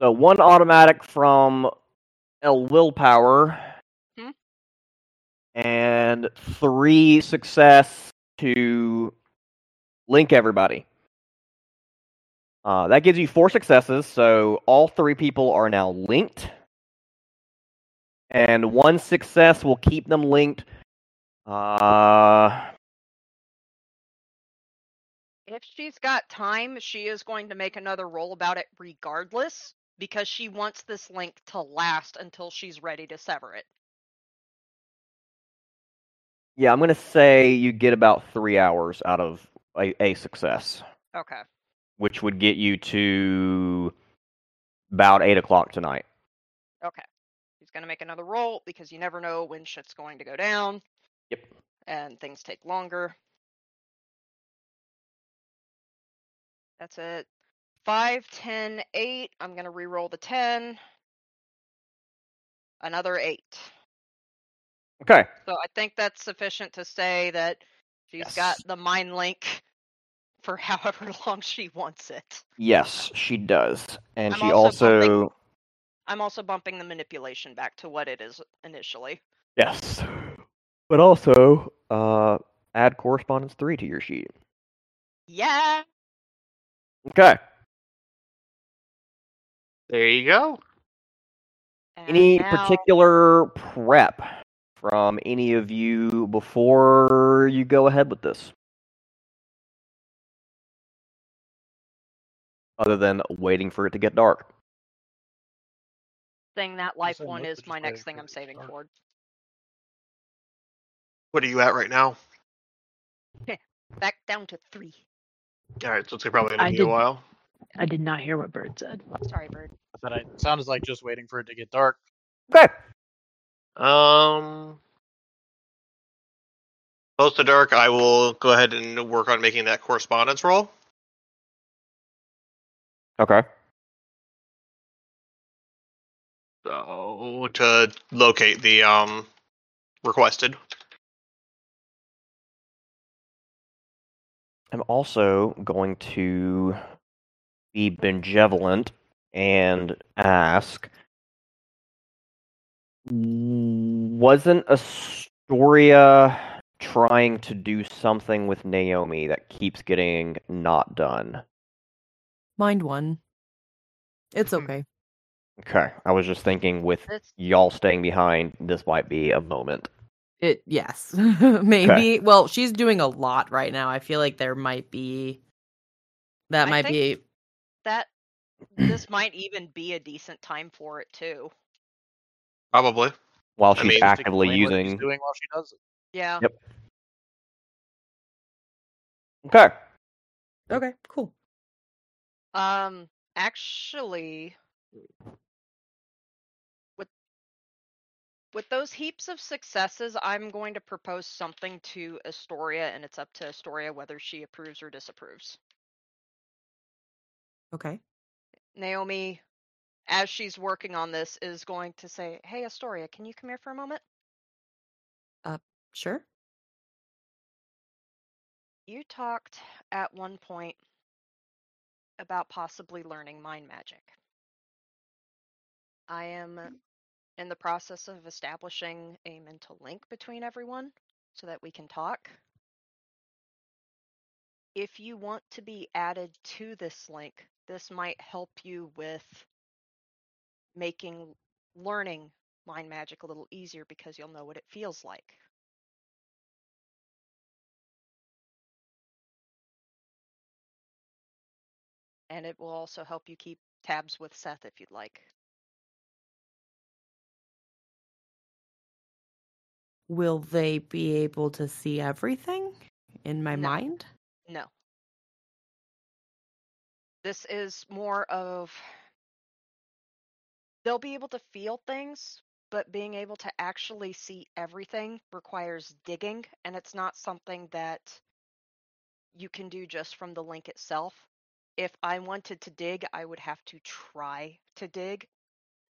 So one automatic from L willpower, Hmm. and three success to link everybody. Uh, that gives you four successes, so all three people are now linked, and one success will keep them linked. Uh, If she's got time, she is going to make another roll about it regardless, because she wants this link to last until she's ready to sever it. yeah, I'm gonna say you get about three hours out of a, a success. Okay. which would get you to about eight o'clock tonight. Okay. He's going to make another roll because you never know when shit's going to go down. Yep. And things take longer. That's it. 5, 10, 8. I'm going to re-roll the 10. Another 8. Okay. So I think that's sufficient to say that she's got the mind link for however long she wants it. Yes, she does, and I'm she also also bumping- I'm also bumping the manipulation back to what it is initially. yes, but also uh, add correspondence three to your sheet. Yeah. Okay. There you go. And Any now- particular prep from any of you before you go ahead with this? Other than waiting for it to get dark. thing that life one is my next thing I'm saving start. for. What are you at right now? Back down to three. All right, so it's probably gonna I be a did- while. I did not hear what Bird said. Sorry, bird. That I sounded like just waiting for it to get dark. Okay. Um, close to dark. I will go ahead and work on making that correspondence roll. Okay. So to locate the um requested. I'm also going to be benevolent and ask wasn't Astoria trying to do something with Naomi that keeps getting not done? Mind one. It's Mhm. okay. Okay. I was just thinking with y'all staying behind, this might be a moment. It yes, maybe. Well, she's doing a lot right now. I feel like there might be that I might think- be that this might even be a decent time for it too. Probably. While I she's mean, actively Explain what she's using. doing while she does it. Yeah. Yep. Okay. okay. Cool. Um actually with those heaps of successes, I'm going to propose something to Astoria and it's up to Astoria whether she approves or disapproves. Okay. Naomi as she's working on this is going to say, "Hey Astoria, can you come here for a moment?" Uh, Sure. You talked at one point about possibly learning mind magic. I am in the process of establishing a mental link between everyone so that we can talk. If you want to be added to this link, this might help you with making learning mind magic a little easier because you'll know what it feels like. and it will also help you keep tabs with Seth if you'd like. Will they be able to see everything in my No. mind? No. This is more of they'll be able to feel things, but being able to actually see everything requires digging, and it's not something that you can do just from the link itself. If I wanted to dig, I would have to try to dig.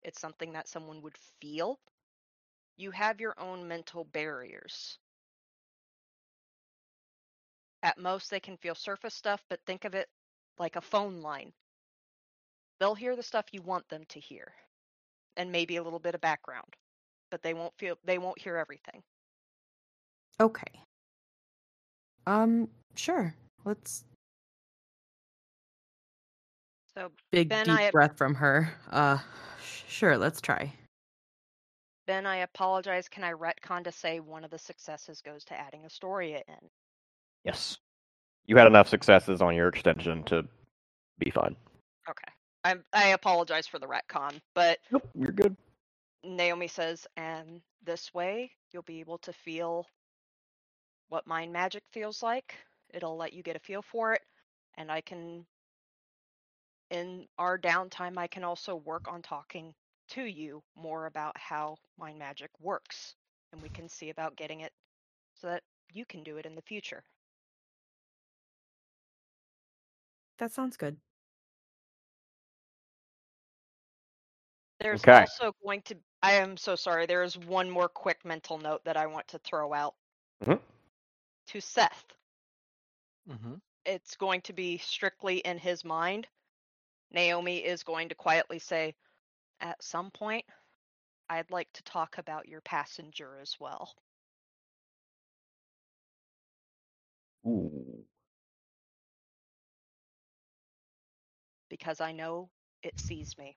It's something that someone would feel. You have your own mental barriers. At most, they can feel surface stuff, but think of it like a phone line. They'll hear the stuff you want them to hear, and maybe a little bit of background, but they won't feel they won't hear everything. Okay. Um, sure. Let's So big Ben, deep I- breath from her. Uh sh- sure, let's try. Ben, I apologize. Can I retcon to say one of the successes goes to adding Astoria in? Yes. You had enough successes on your extension to be fine. Okay. I I apologize for the retcon, but Nope, you're good. Naomi says, and this way you'll be able to feel what mind magic feels like. It'll let you get a feel for it, and I can, in our downtime, I can also work on talking to you more about how mind magic works, and we can see about getting it so that you can do it in the future. That sounds good. There's Okay. also going to. I am so sorry. There is one more quick mental note that I want to throw out Mhm. to Seth. Mm-hmm. it's going to be strictly in his mind. Naomi is going to quietly say, At some point, I'd like to talk about your passenger as well. Ooh. Because I know it sees me.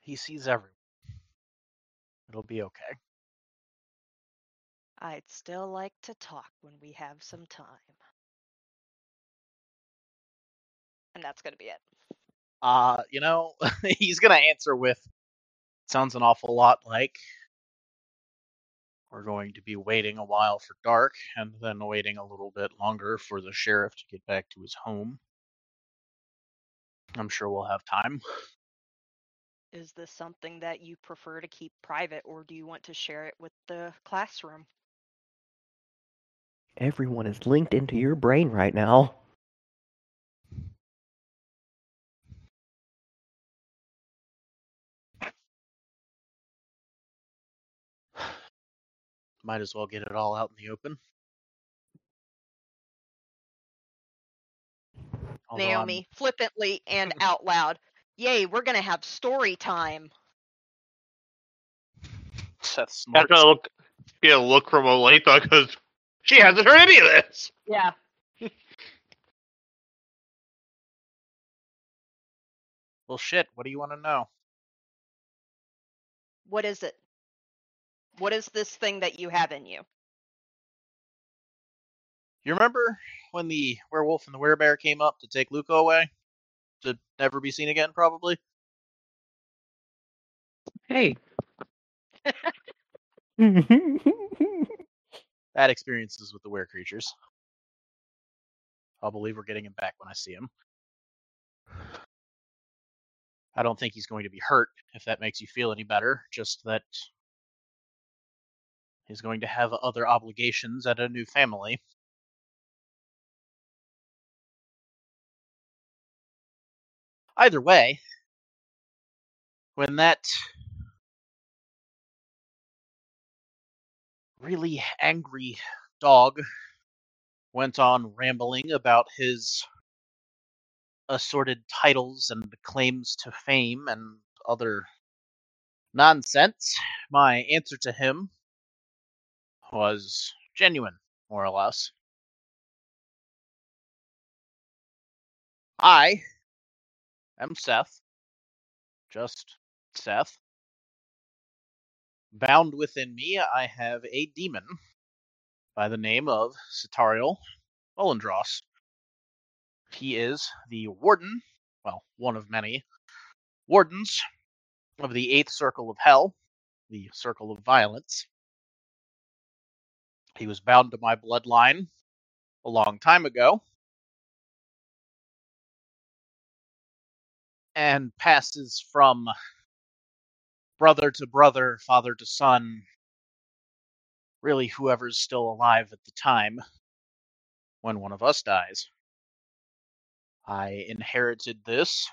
He sees everyone. It'll be okay. I'd still like to talk when we have some time. And that's going to be it. Uh, you know, he's gonna answer with sounds an awful lot like we're going to be waiting a while for dark and then waiting a little bit longer for the sheriff to get back to his home. I'm sure we'll have time. Is this something that you prefer to keep private, or do you want to share it with the classroom? Everyone is linked into your brain right now. Might as well get it all out in the open. Although I'm- Naomi, flippantly and hmm. out loud, Yay, we're going to have story time. Seth snorts. gonna look. Get a look from Olathe because She hasn't heard any of this. Yeah. Well, shit. What do you want to know? What is it? What is this thing that you have in you? You remember when the werewolf and the werebear came up to take Luca away? To never be seen again, probably? Hey, Bad experiences with the were creatures. I'll believe we're getting him back when I see him. I don't think he's going to be hurt, if that makes you feel any better. Just that he's going to have other obligations at a new family. Either way, when that really angry dog went on rambling about his assorted titles and claims to fame and other nonsense, my answer to him was genuine, more or less. I am Seth, just Seth. Bound within me, I have a demon by the name of Citariel Olendross. He is the warden, well, one of many wardens of the eighth circle of hell, the circle of violence. He was bound to my bloodline a long time ago and passes from brother to brother, father to son, really whoever's still alive at the time when one of us dies. I inherited this,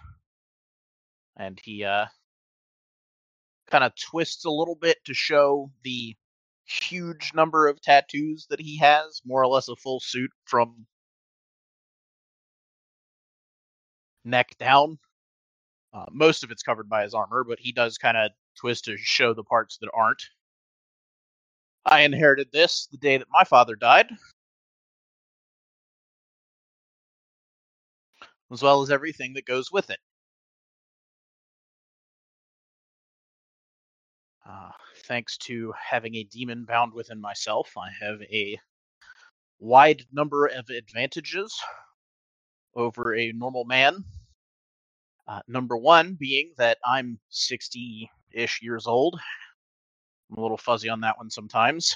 and he uh, kind of twists a little bit to show the huge number of tattoos that he has, more or less a full suit from neck down. Uh, most of it's covered by his armor, but he does kind of twist to show the parts that aren't. I inherited this the day that my father died, as well as everything that goes with it. Uh, thanks to having a demon bound within myself, I have a wide number of advantages over a normal man. Uh, number one being that I'm 60 ish years old. I'm a little fuzzy on that one sometimes.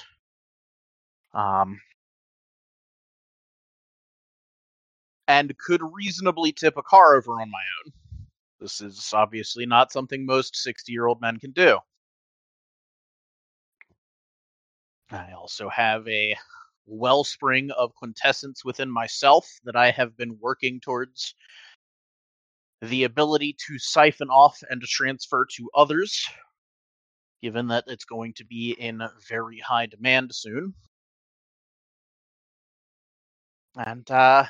Um, and could reasonably tip a car over on my own. This is obviously not something most 60 year old men can do. I also have a wellspring of quintessence within myself that I have been working towards the ability to siphon off and to transfer to others, given that it's going to be in very high demand soon. And, uh,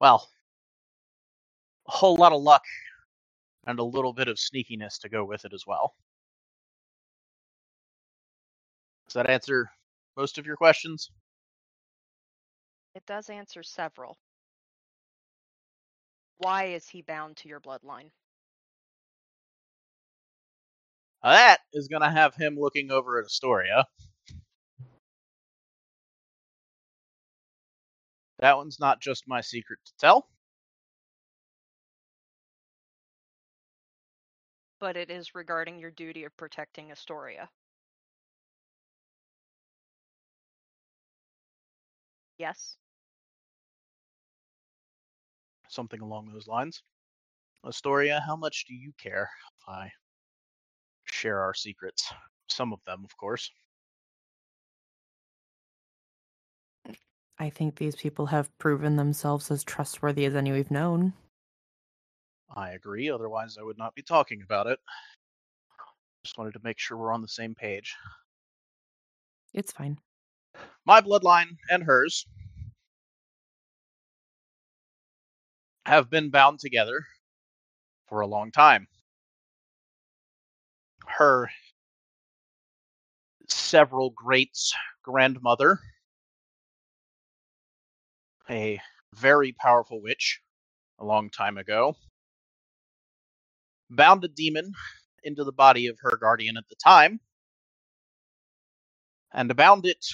well, a whole lot of luck and a little bit of sneakiness to go with it as well. Does that answer most of your questions? It does answer several. Why is he bound to your bloodline? That is going to have him looking over at Astoria. That one's not just my secret to tell. But it is regarding your duty of protecting Astoria. Yes. Something along those lines. Astoria, how much do you care if I share our secrets? Some of them, of course. I think these people have proven themselves as trustworthy as any we've known. I agree, otherwise, I would not be talking about it. Just wanted to make sure we're on the same page. It's fine. My bloodline and hers have been bound together for a long time. Her several greats grandmother, a very powerful witch a long time ago, bound a demon into the body of her guardian at the time, and bound it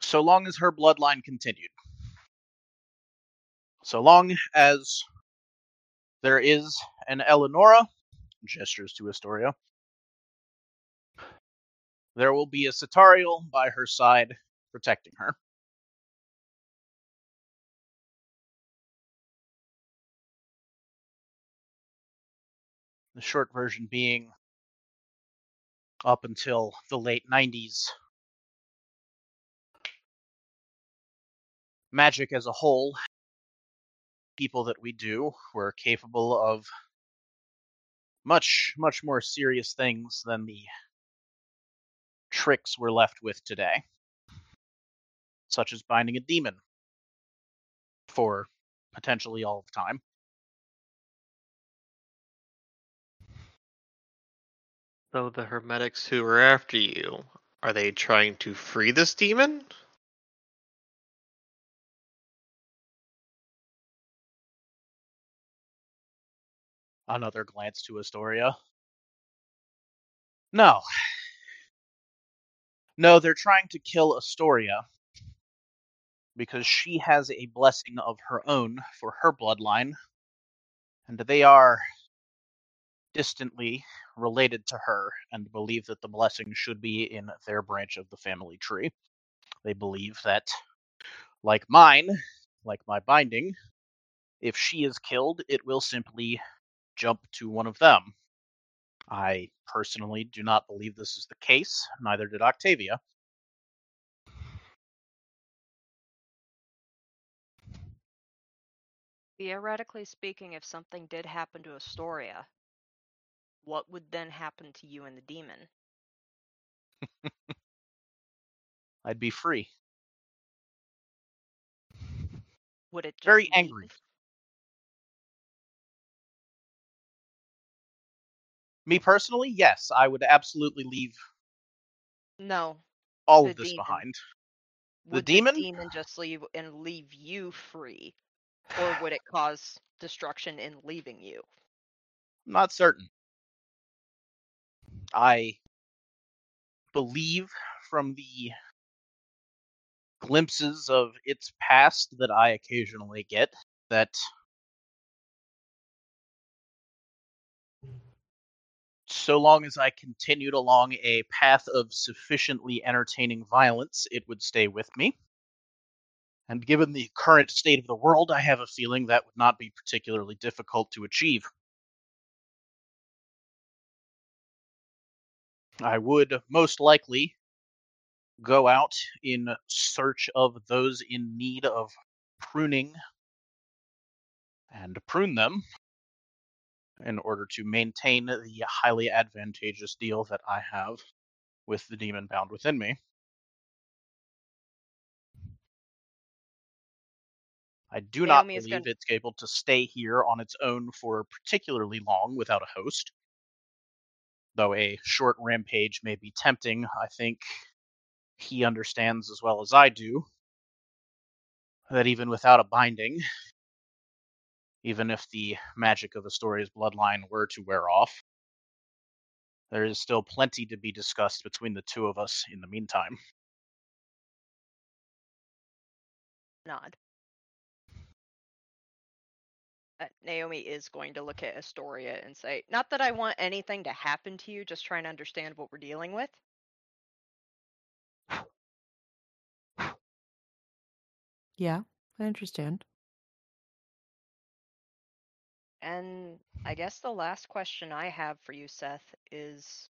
so long as her bloodline continued. So long as there is an Eleonora, gestures to Astoria, there will be a Cetariel by her side protecting her. The short version being up until the late 90s, magic as a whole, people that we do were capable of much, much more serious things than the tricks we're left with today, such as binding a demon for potentially all of time. So the Hermetics who are after you, are they trying to free this demon? Another glance to Astoria. No. No, they're trying to kill Astoria because she has a blessing of her own for her bloodline, and they are distantly related to her and believe that the blessing should be in their branch of the family tree. They believe that, like mine, like my binding, if she is killed, it will simply jump to one of them. I personally do not believe this is the case, neither did Octavia. Theoretically speaking, if something did happen to Astoria, what would then happen to you and the demon? I'd be free. Would it just Very angry. Me personally, yes, I would absolutely leave No. all of this demon. behind. The demon? the demon just leave and leave you free? Or would it cause destruction in leaving you? I'm not certain. I believe from the glimpses of its past that I occasionally get that so long as I continued along a path of sufficiently entertaining violence, it would stay with me. And given the current state of the world, I have a feeling that would not be particularly difficult to achieve. I would most likely go out in search of those in need of pruning and prune them in order to maintain the highly advantageous deal that I have with the demon bound within me. I do not Naomi is believe gonna- it's able to stay here on its own for particularly long without a host. Though a short rampage may be tempting, I think he understands as well as I do that even without a binding, even if the magic of Astoria's bloodline were to wear off, there is still plenty to be discussed between the two of us in the meantime. Nod. Uh, Naomi is going to look at Astoria and say, Not that I want anything to happen to you, just trying to understand what we're dealing with. Yeah, I understand. And I guess the last question I have for you, Seth, is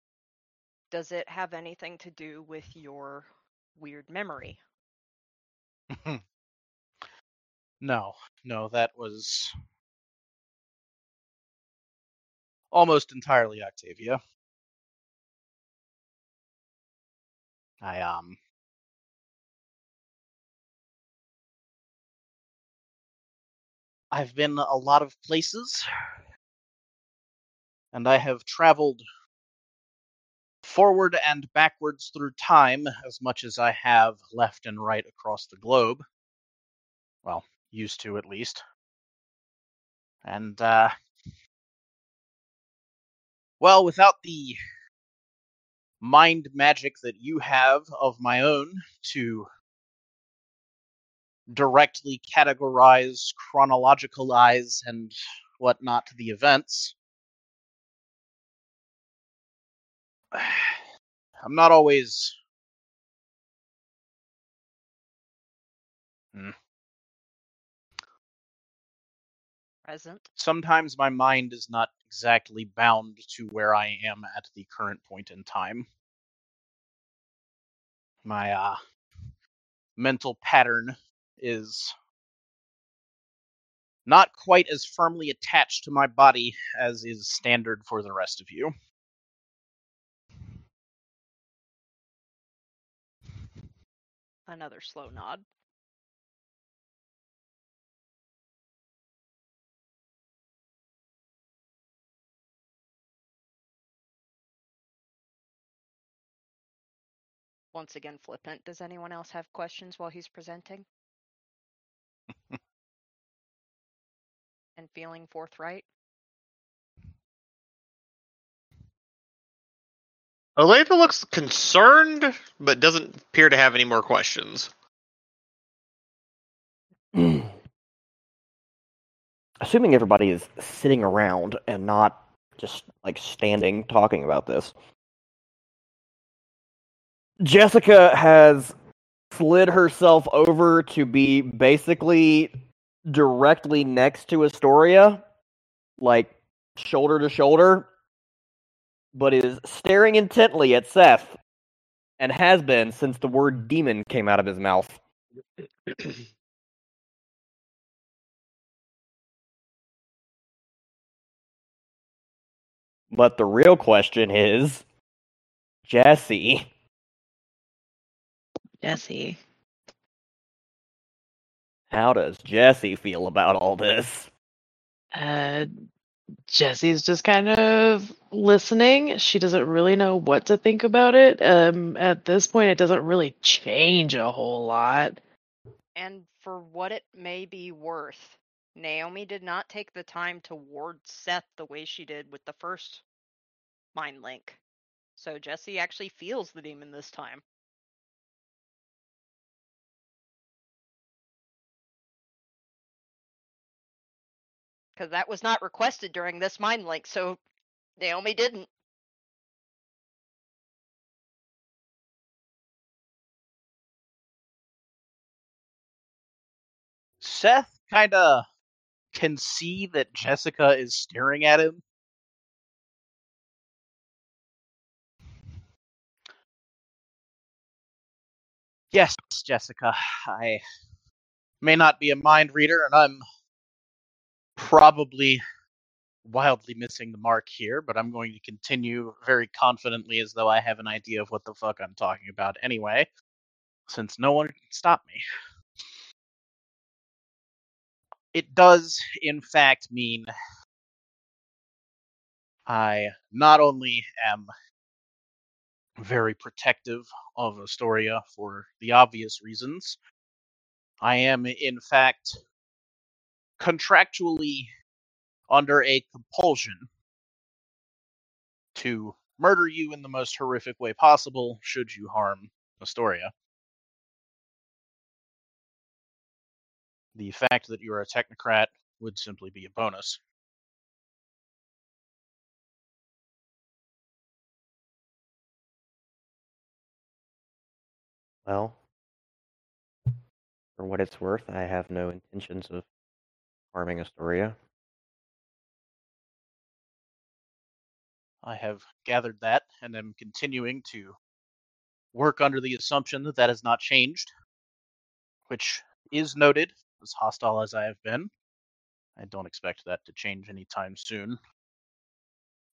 Does it have anything to do with your weird memory? no, no, that was almost entirely Octavia. I um I've been a lot of places and I have traveled forward and backwards through time as much as I have left and right across the globe. Well, used to at least. And, uh, well, without the mind magic that you have of my own to directly categorize, chronologicalize, and whatnot the events, I'm not always. Hmm. Present. Sometimes my mind is not exactly bound to where I am at the current point in time. My uh, mental pattern is not quite as firmly attached to my body as is standard for the rest of you. Another slow nod. Once again, flippant. Does anyone else have questions while he's presenting? and feeling forthright? Olathe looks concerned, but doesn't appear to have any more questions. Assuming everybody is sitting around and not just like standing talking about this. Jessica has slid herself over to be basically directly next to Astoria, like shoulder to shoulder, but is staring intently at Seth and has been since the word demon came out of his mouth. But the real question is Jesse. Jesse. How does Jesse feel about all this? Uh, Jesse's just kind of listening. She doesn't really know what to think about it. Um, at this point, it doesn't really change a whole lot. And for what it may be worth, Naomi did not take the time to ward Seth the way she did with the first mind link. So Jesse actually feels the demon this time. Because that was not requested during this mind link, so Naomi didn't. Seth kind of can see that Jessica is staring at him. Yes, Jessica, I may not be a mind reader, and I'm probably wildly missing the mark here, but I'm going to continue very confidently as though I have an idea of what the fuck I'm talking about anyway, since no one can stop me. It does, in fact, mean I not only am very protective of Astoria for the obvious reasons, I am, in fact, contractually under a compulsion to murder you in the most horrific way possible should you harm Astoria. The fact that you're a technocrat would simply be a bonus. Well, for what it's worth, I have no intentions of harming Astoria. I have gathered that and am continuing to work under the assumption that that has not changed, which is noted, as hostile as I have been. I don't expect that to change anytime soon.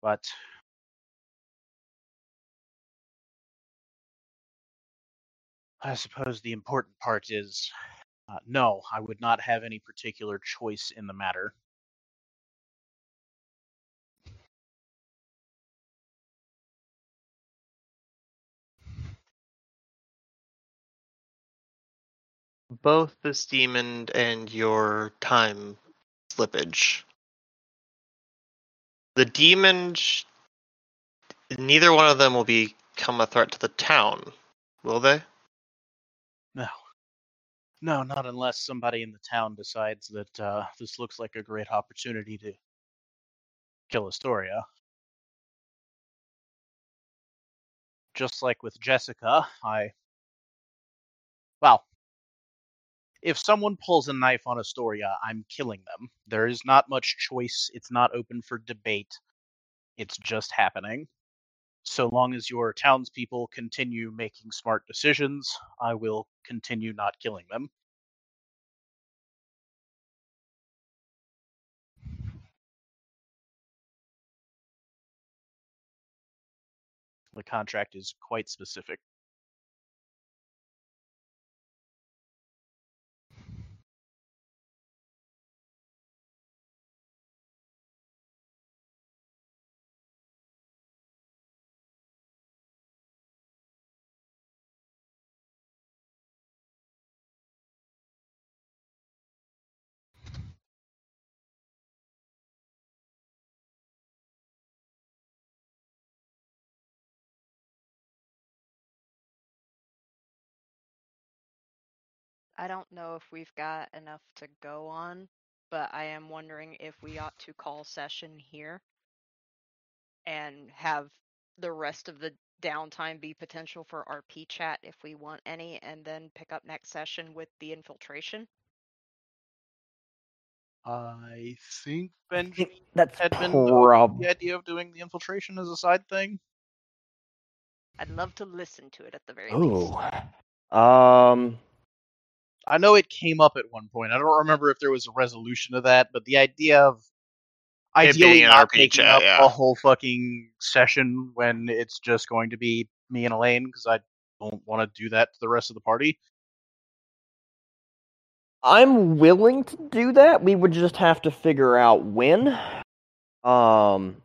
But I suppose the important part is uh, no, I would not have any particular choice in the matter. Both this demon and your time slippage. The demon, neither one of them will become a threat to the town, will they? No. No, not unless somebody in the town decides that uh, this looks like a great opportunity to kill Astoria. Just like with Jessica, I. Well, if someone pulls a knife on Astoria, I'm killing them. There is not much choice. It's not open for debate. It's just happening. So long as your townspeople continue making smart decisions, I will continue not killing them. The contract is quite specific. I don't know if we've got enough to go on, but I am wondering if we ought to call session here and have the rest of the downtime be potential for RP chat if we want any, and then pick up next session with the infiltration. I think Benjamin That's had been prob- the idea of doing the infiltration as a side thing. I'd love to listen to it at the very least. Um. I know it came up at one point. I don't remember if there was a resolution to that, but the idea of It ideally being an not RP taking up yeah. a whole fucking session when it's just going to be me and Elaine because I don't want to do that to the rest of the party. I'm willing to do that. We would just have to figure out when. Um.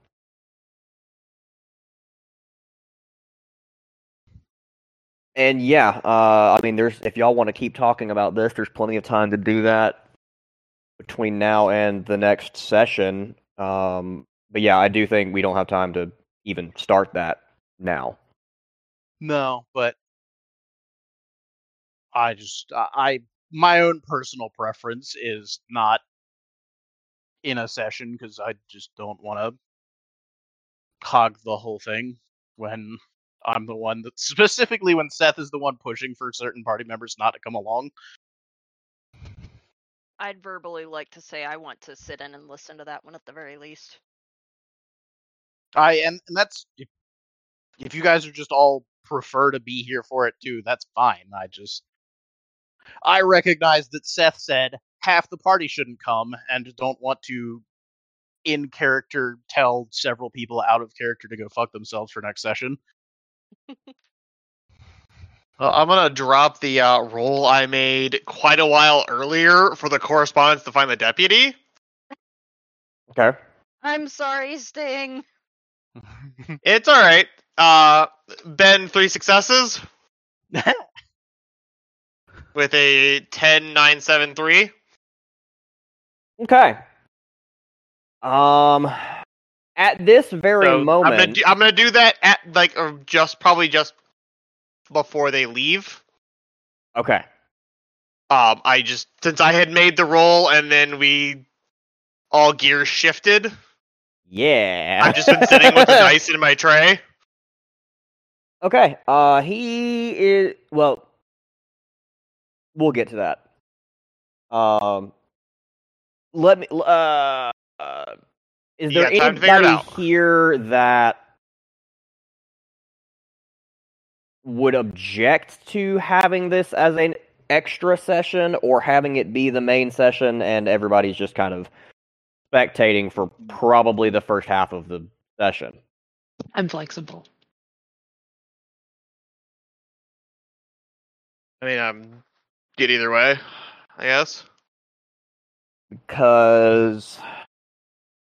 And yeah, uh, I mean, there's if y'all want to keep talking about this, there's plenty of time to do that between now and the next session. Um, but yeah, I do think we don't have time to even start that now. No, but I just I my own personal preference is not in a session because I just don't want to hog the whole thing when I'm the one that specifically when Seth is the one pushing for certain party members not to come along. I'd verbally like to say I want to sit in and listen to that one at the very least. I and, and that's if, if you guys are just all prefer to be here for it too, that's fine. I just I recognize that Seth said half the party shouldn't come and don't want to in character tell several people out of character to go fuck themselves for next session. Well, I'm gonna drop the uh, roll I made quite a while earlier for the correspondence to find the deputy. Okay. I'm sorry, Sting. It's all right. Uh, Ben, three successes with a 10, 9, 7, 3. Okay. Um. At this very So moment, I'm gonna do, I'm gonna do that at like or just probably just before they leave. okay. Um, I just since I had made the roll and then we all gears shifted. Yeah. I've just been sitting with the dice in my tray. Okay. Uh, he is well. We'll get to that. Um, let me. Uh, uh is there got time to figure it anybody here that would object to having this as an extra session, or having it be the main session, and everybody's just kind of spectating for probably the first half of the session? I'm flexible. I mean, um, I'm good either way. I guess. because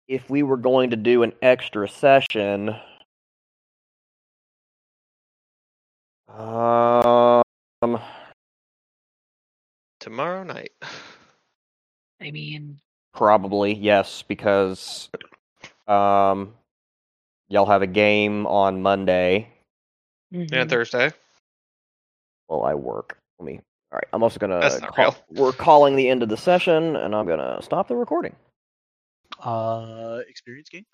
if we were going to do an extra session, um, Tomorrow night. I mean, Probably yes, because um, y'all have a game on Monday. And mhm. Thursday. Well, I work. Let me. All right, I'm also gonna. That's not call, we're calling the end of the session, and I'm gonna stop the recording. Uh, experience game.